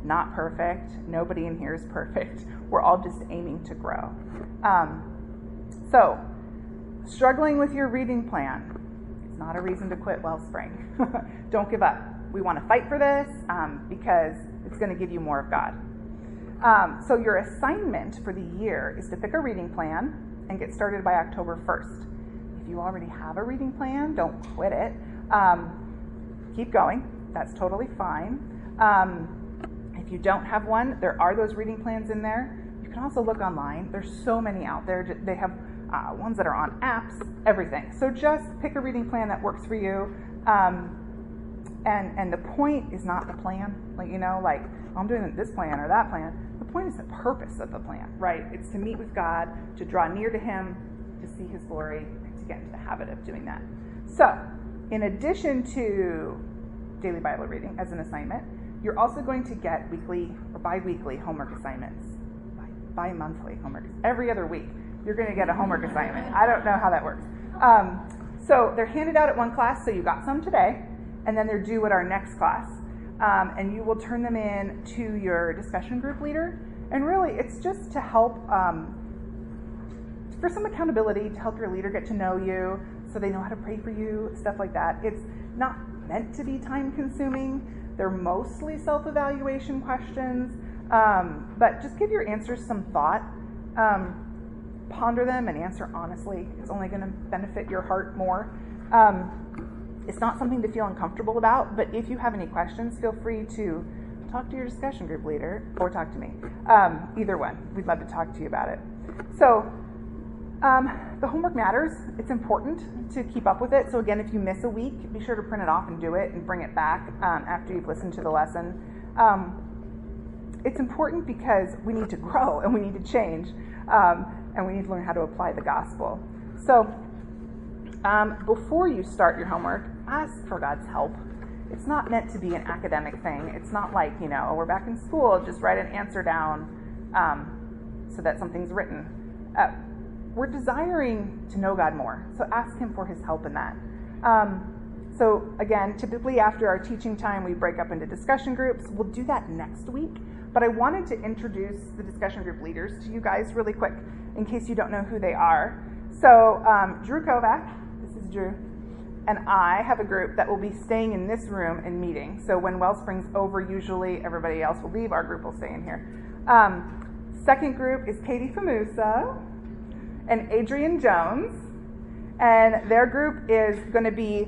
Speaker 1: Not perfect. Nobody in here is perfect. We're all just aiming to grow. Um, so, struggling with your reading plan is not a reason to quit Wellspring. Don't give up. We want to fight for this um, because it's going to give you more of God. Um, so, your assignment for the year is to pick a reading plan and get started by October 1st. If you already have a reading plan, don't quit it. Um, keep going. That's totally fine. Um, if you don't have one, there are those reading plans in there. You can also look online. There's so many out there. They have uh, ones that are on apps, everything. So just pick a reading plan that works for you. Um, and and the point is not the plan. Like you know, like I'm doing this plan or that plan. The point is the purpose of the plan, right? It's to meet with God, to draw near to Him, to see His glory, and to get into the habit of doing that. So, in addition to daily Bible reading as an assignment, you're also going to get weekly or bi weekly homework assignments. Bi monthly homework. Every other week, you're going to get a homework assignment. I don't know how that works. Um, so, they're handed out at one class, so you got some today, and then they're due at our next class. Um, and you will turn them in to your discussion group leader. And really, it's just to help um, for some accountability to help your leader get to know you so they know how to pray for you, stuff like that. It's not meant to be time consuming. They're mostly self evaluation questions, um, but just give your answers some thought. Um, ponder them and answer honestly. It's only going to benefit your heart more. Um, it's not something to feel uncomfortable about, but if you have any questions, feel free to talk to your discussion group leader or talk to me. Um, either one. We'd love to talk to you about it. So, um, the homework matters. It's important to keep up with it. So, again, if you miss a week, be sure to print it off and do it and bring it back um, after you've listened to the lesson. Um, it's important because we need to grow and we need to change um, and we need to learn how to apply the gospel. So, um, before you start your homework, ask for God's help. It's not meant to be an academic thing. It's not like, you know, oh, we're back in school, just write an answer down um, so that something's written. Uh, we're desiring to know God more, so ask Him for His help in that. Um, so, again, typically after our teaching time, we break up into discussion groups. We'll do that next week, but I wanted to introduce the discussion group leaders to you guys really quick in case you don't know who they are. So, um, Drew Kovac, this is Drew and I have a group that will be staying in this room and meeting. So when Wellspring's over, usually everybody else will leave. Our group will stay in here. Um, second group is Katie Famusa and Adrian Jones. And their group is going to be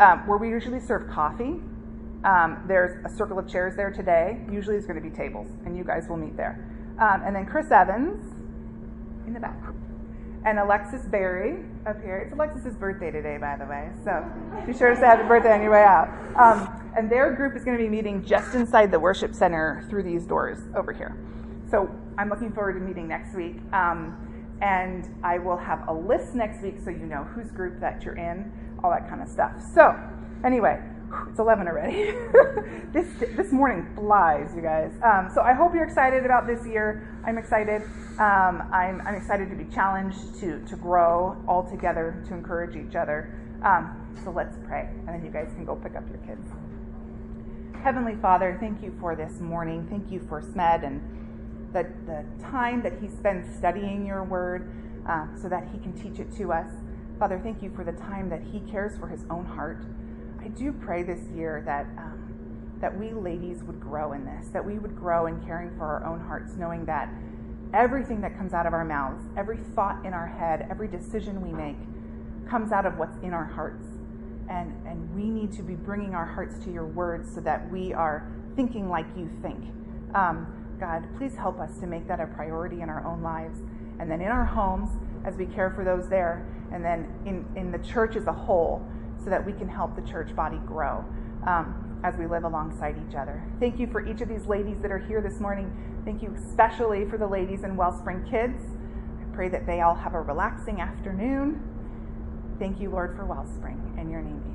Speaker 1: um, where we usually serve coffee. Um, there's a circle of chairs there today. Usually it's going to be tables, and you guys will meet there. Um, and then Chris Evans in the back and Alexis Berry up here. It's Alexis's birthday today, by the way, so be sure to say happy birthday on your way out. Um, and their group is going to be meeting just inside the worship center through these doors over here. So I'm looking forward to meeting next week. Um, and I will have a list next week so you know whose group that you're in, all that kind of stuff. So, anyway, it's 11 already. this this morning flies, you guys. Um, so I hope you're excited about this year. I'm excited. Um, I'm, I'm excited to be challenged to to grow all together, to encourage each other. Um, so let's pray, and then you guys can go pick up your kids. Heavenly Father, thank you for this morning. Thank you for Smed and the, the time that he spends studying your word uh, so that he can teach it to us. Father, thank you for the time that he cares for his own heart. I do pray this year that um, that we ladies would grow in this, that we would grow in caring for our own hearts, knowing that everything that comes out of our mouths, every thought in our head, every decision we make comes out of what's in our hearts. And, and we need to be bringing our hearts to your words so that we are thinking like you think. Um, God, please help us to make that a priority in our own lives. And then in our homes, as we care for those there, and then in, in the church as a whole, so that we can help the church body grow um, as we live alongside each other. Thank you for each of these ladies that are here this morning. Thank you especially for the ladies in Wellspring Kids. I pray that they all have a relaxing afternoon. Thank you, Lord, for Wellspring. In your name.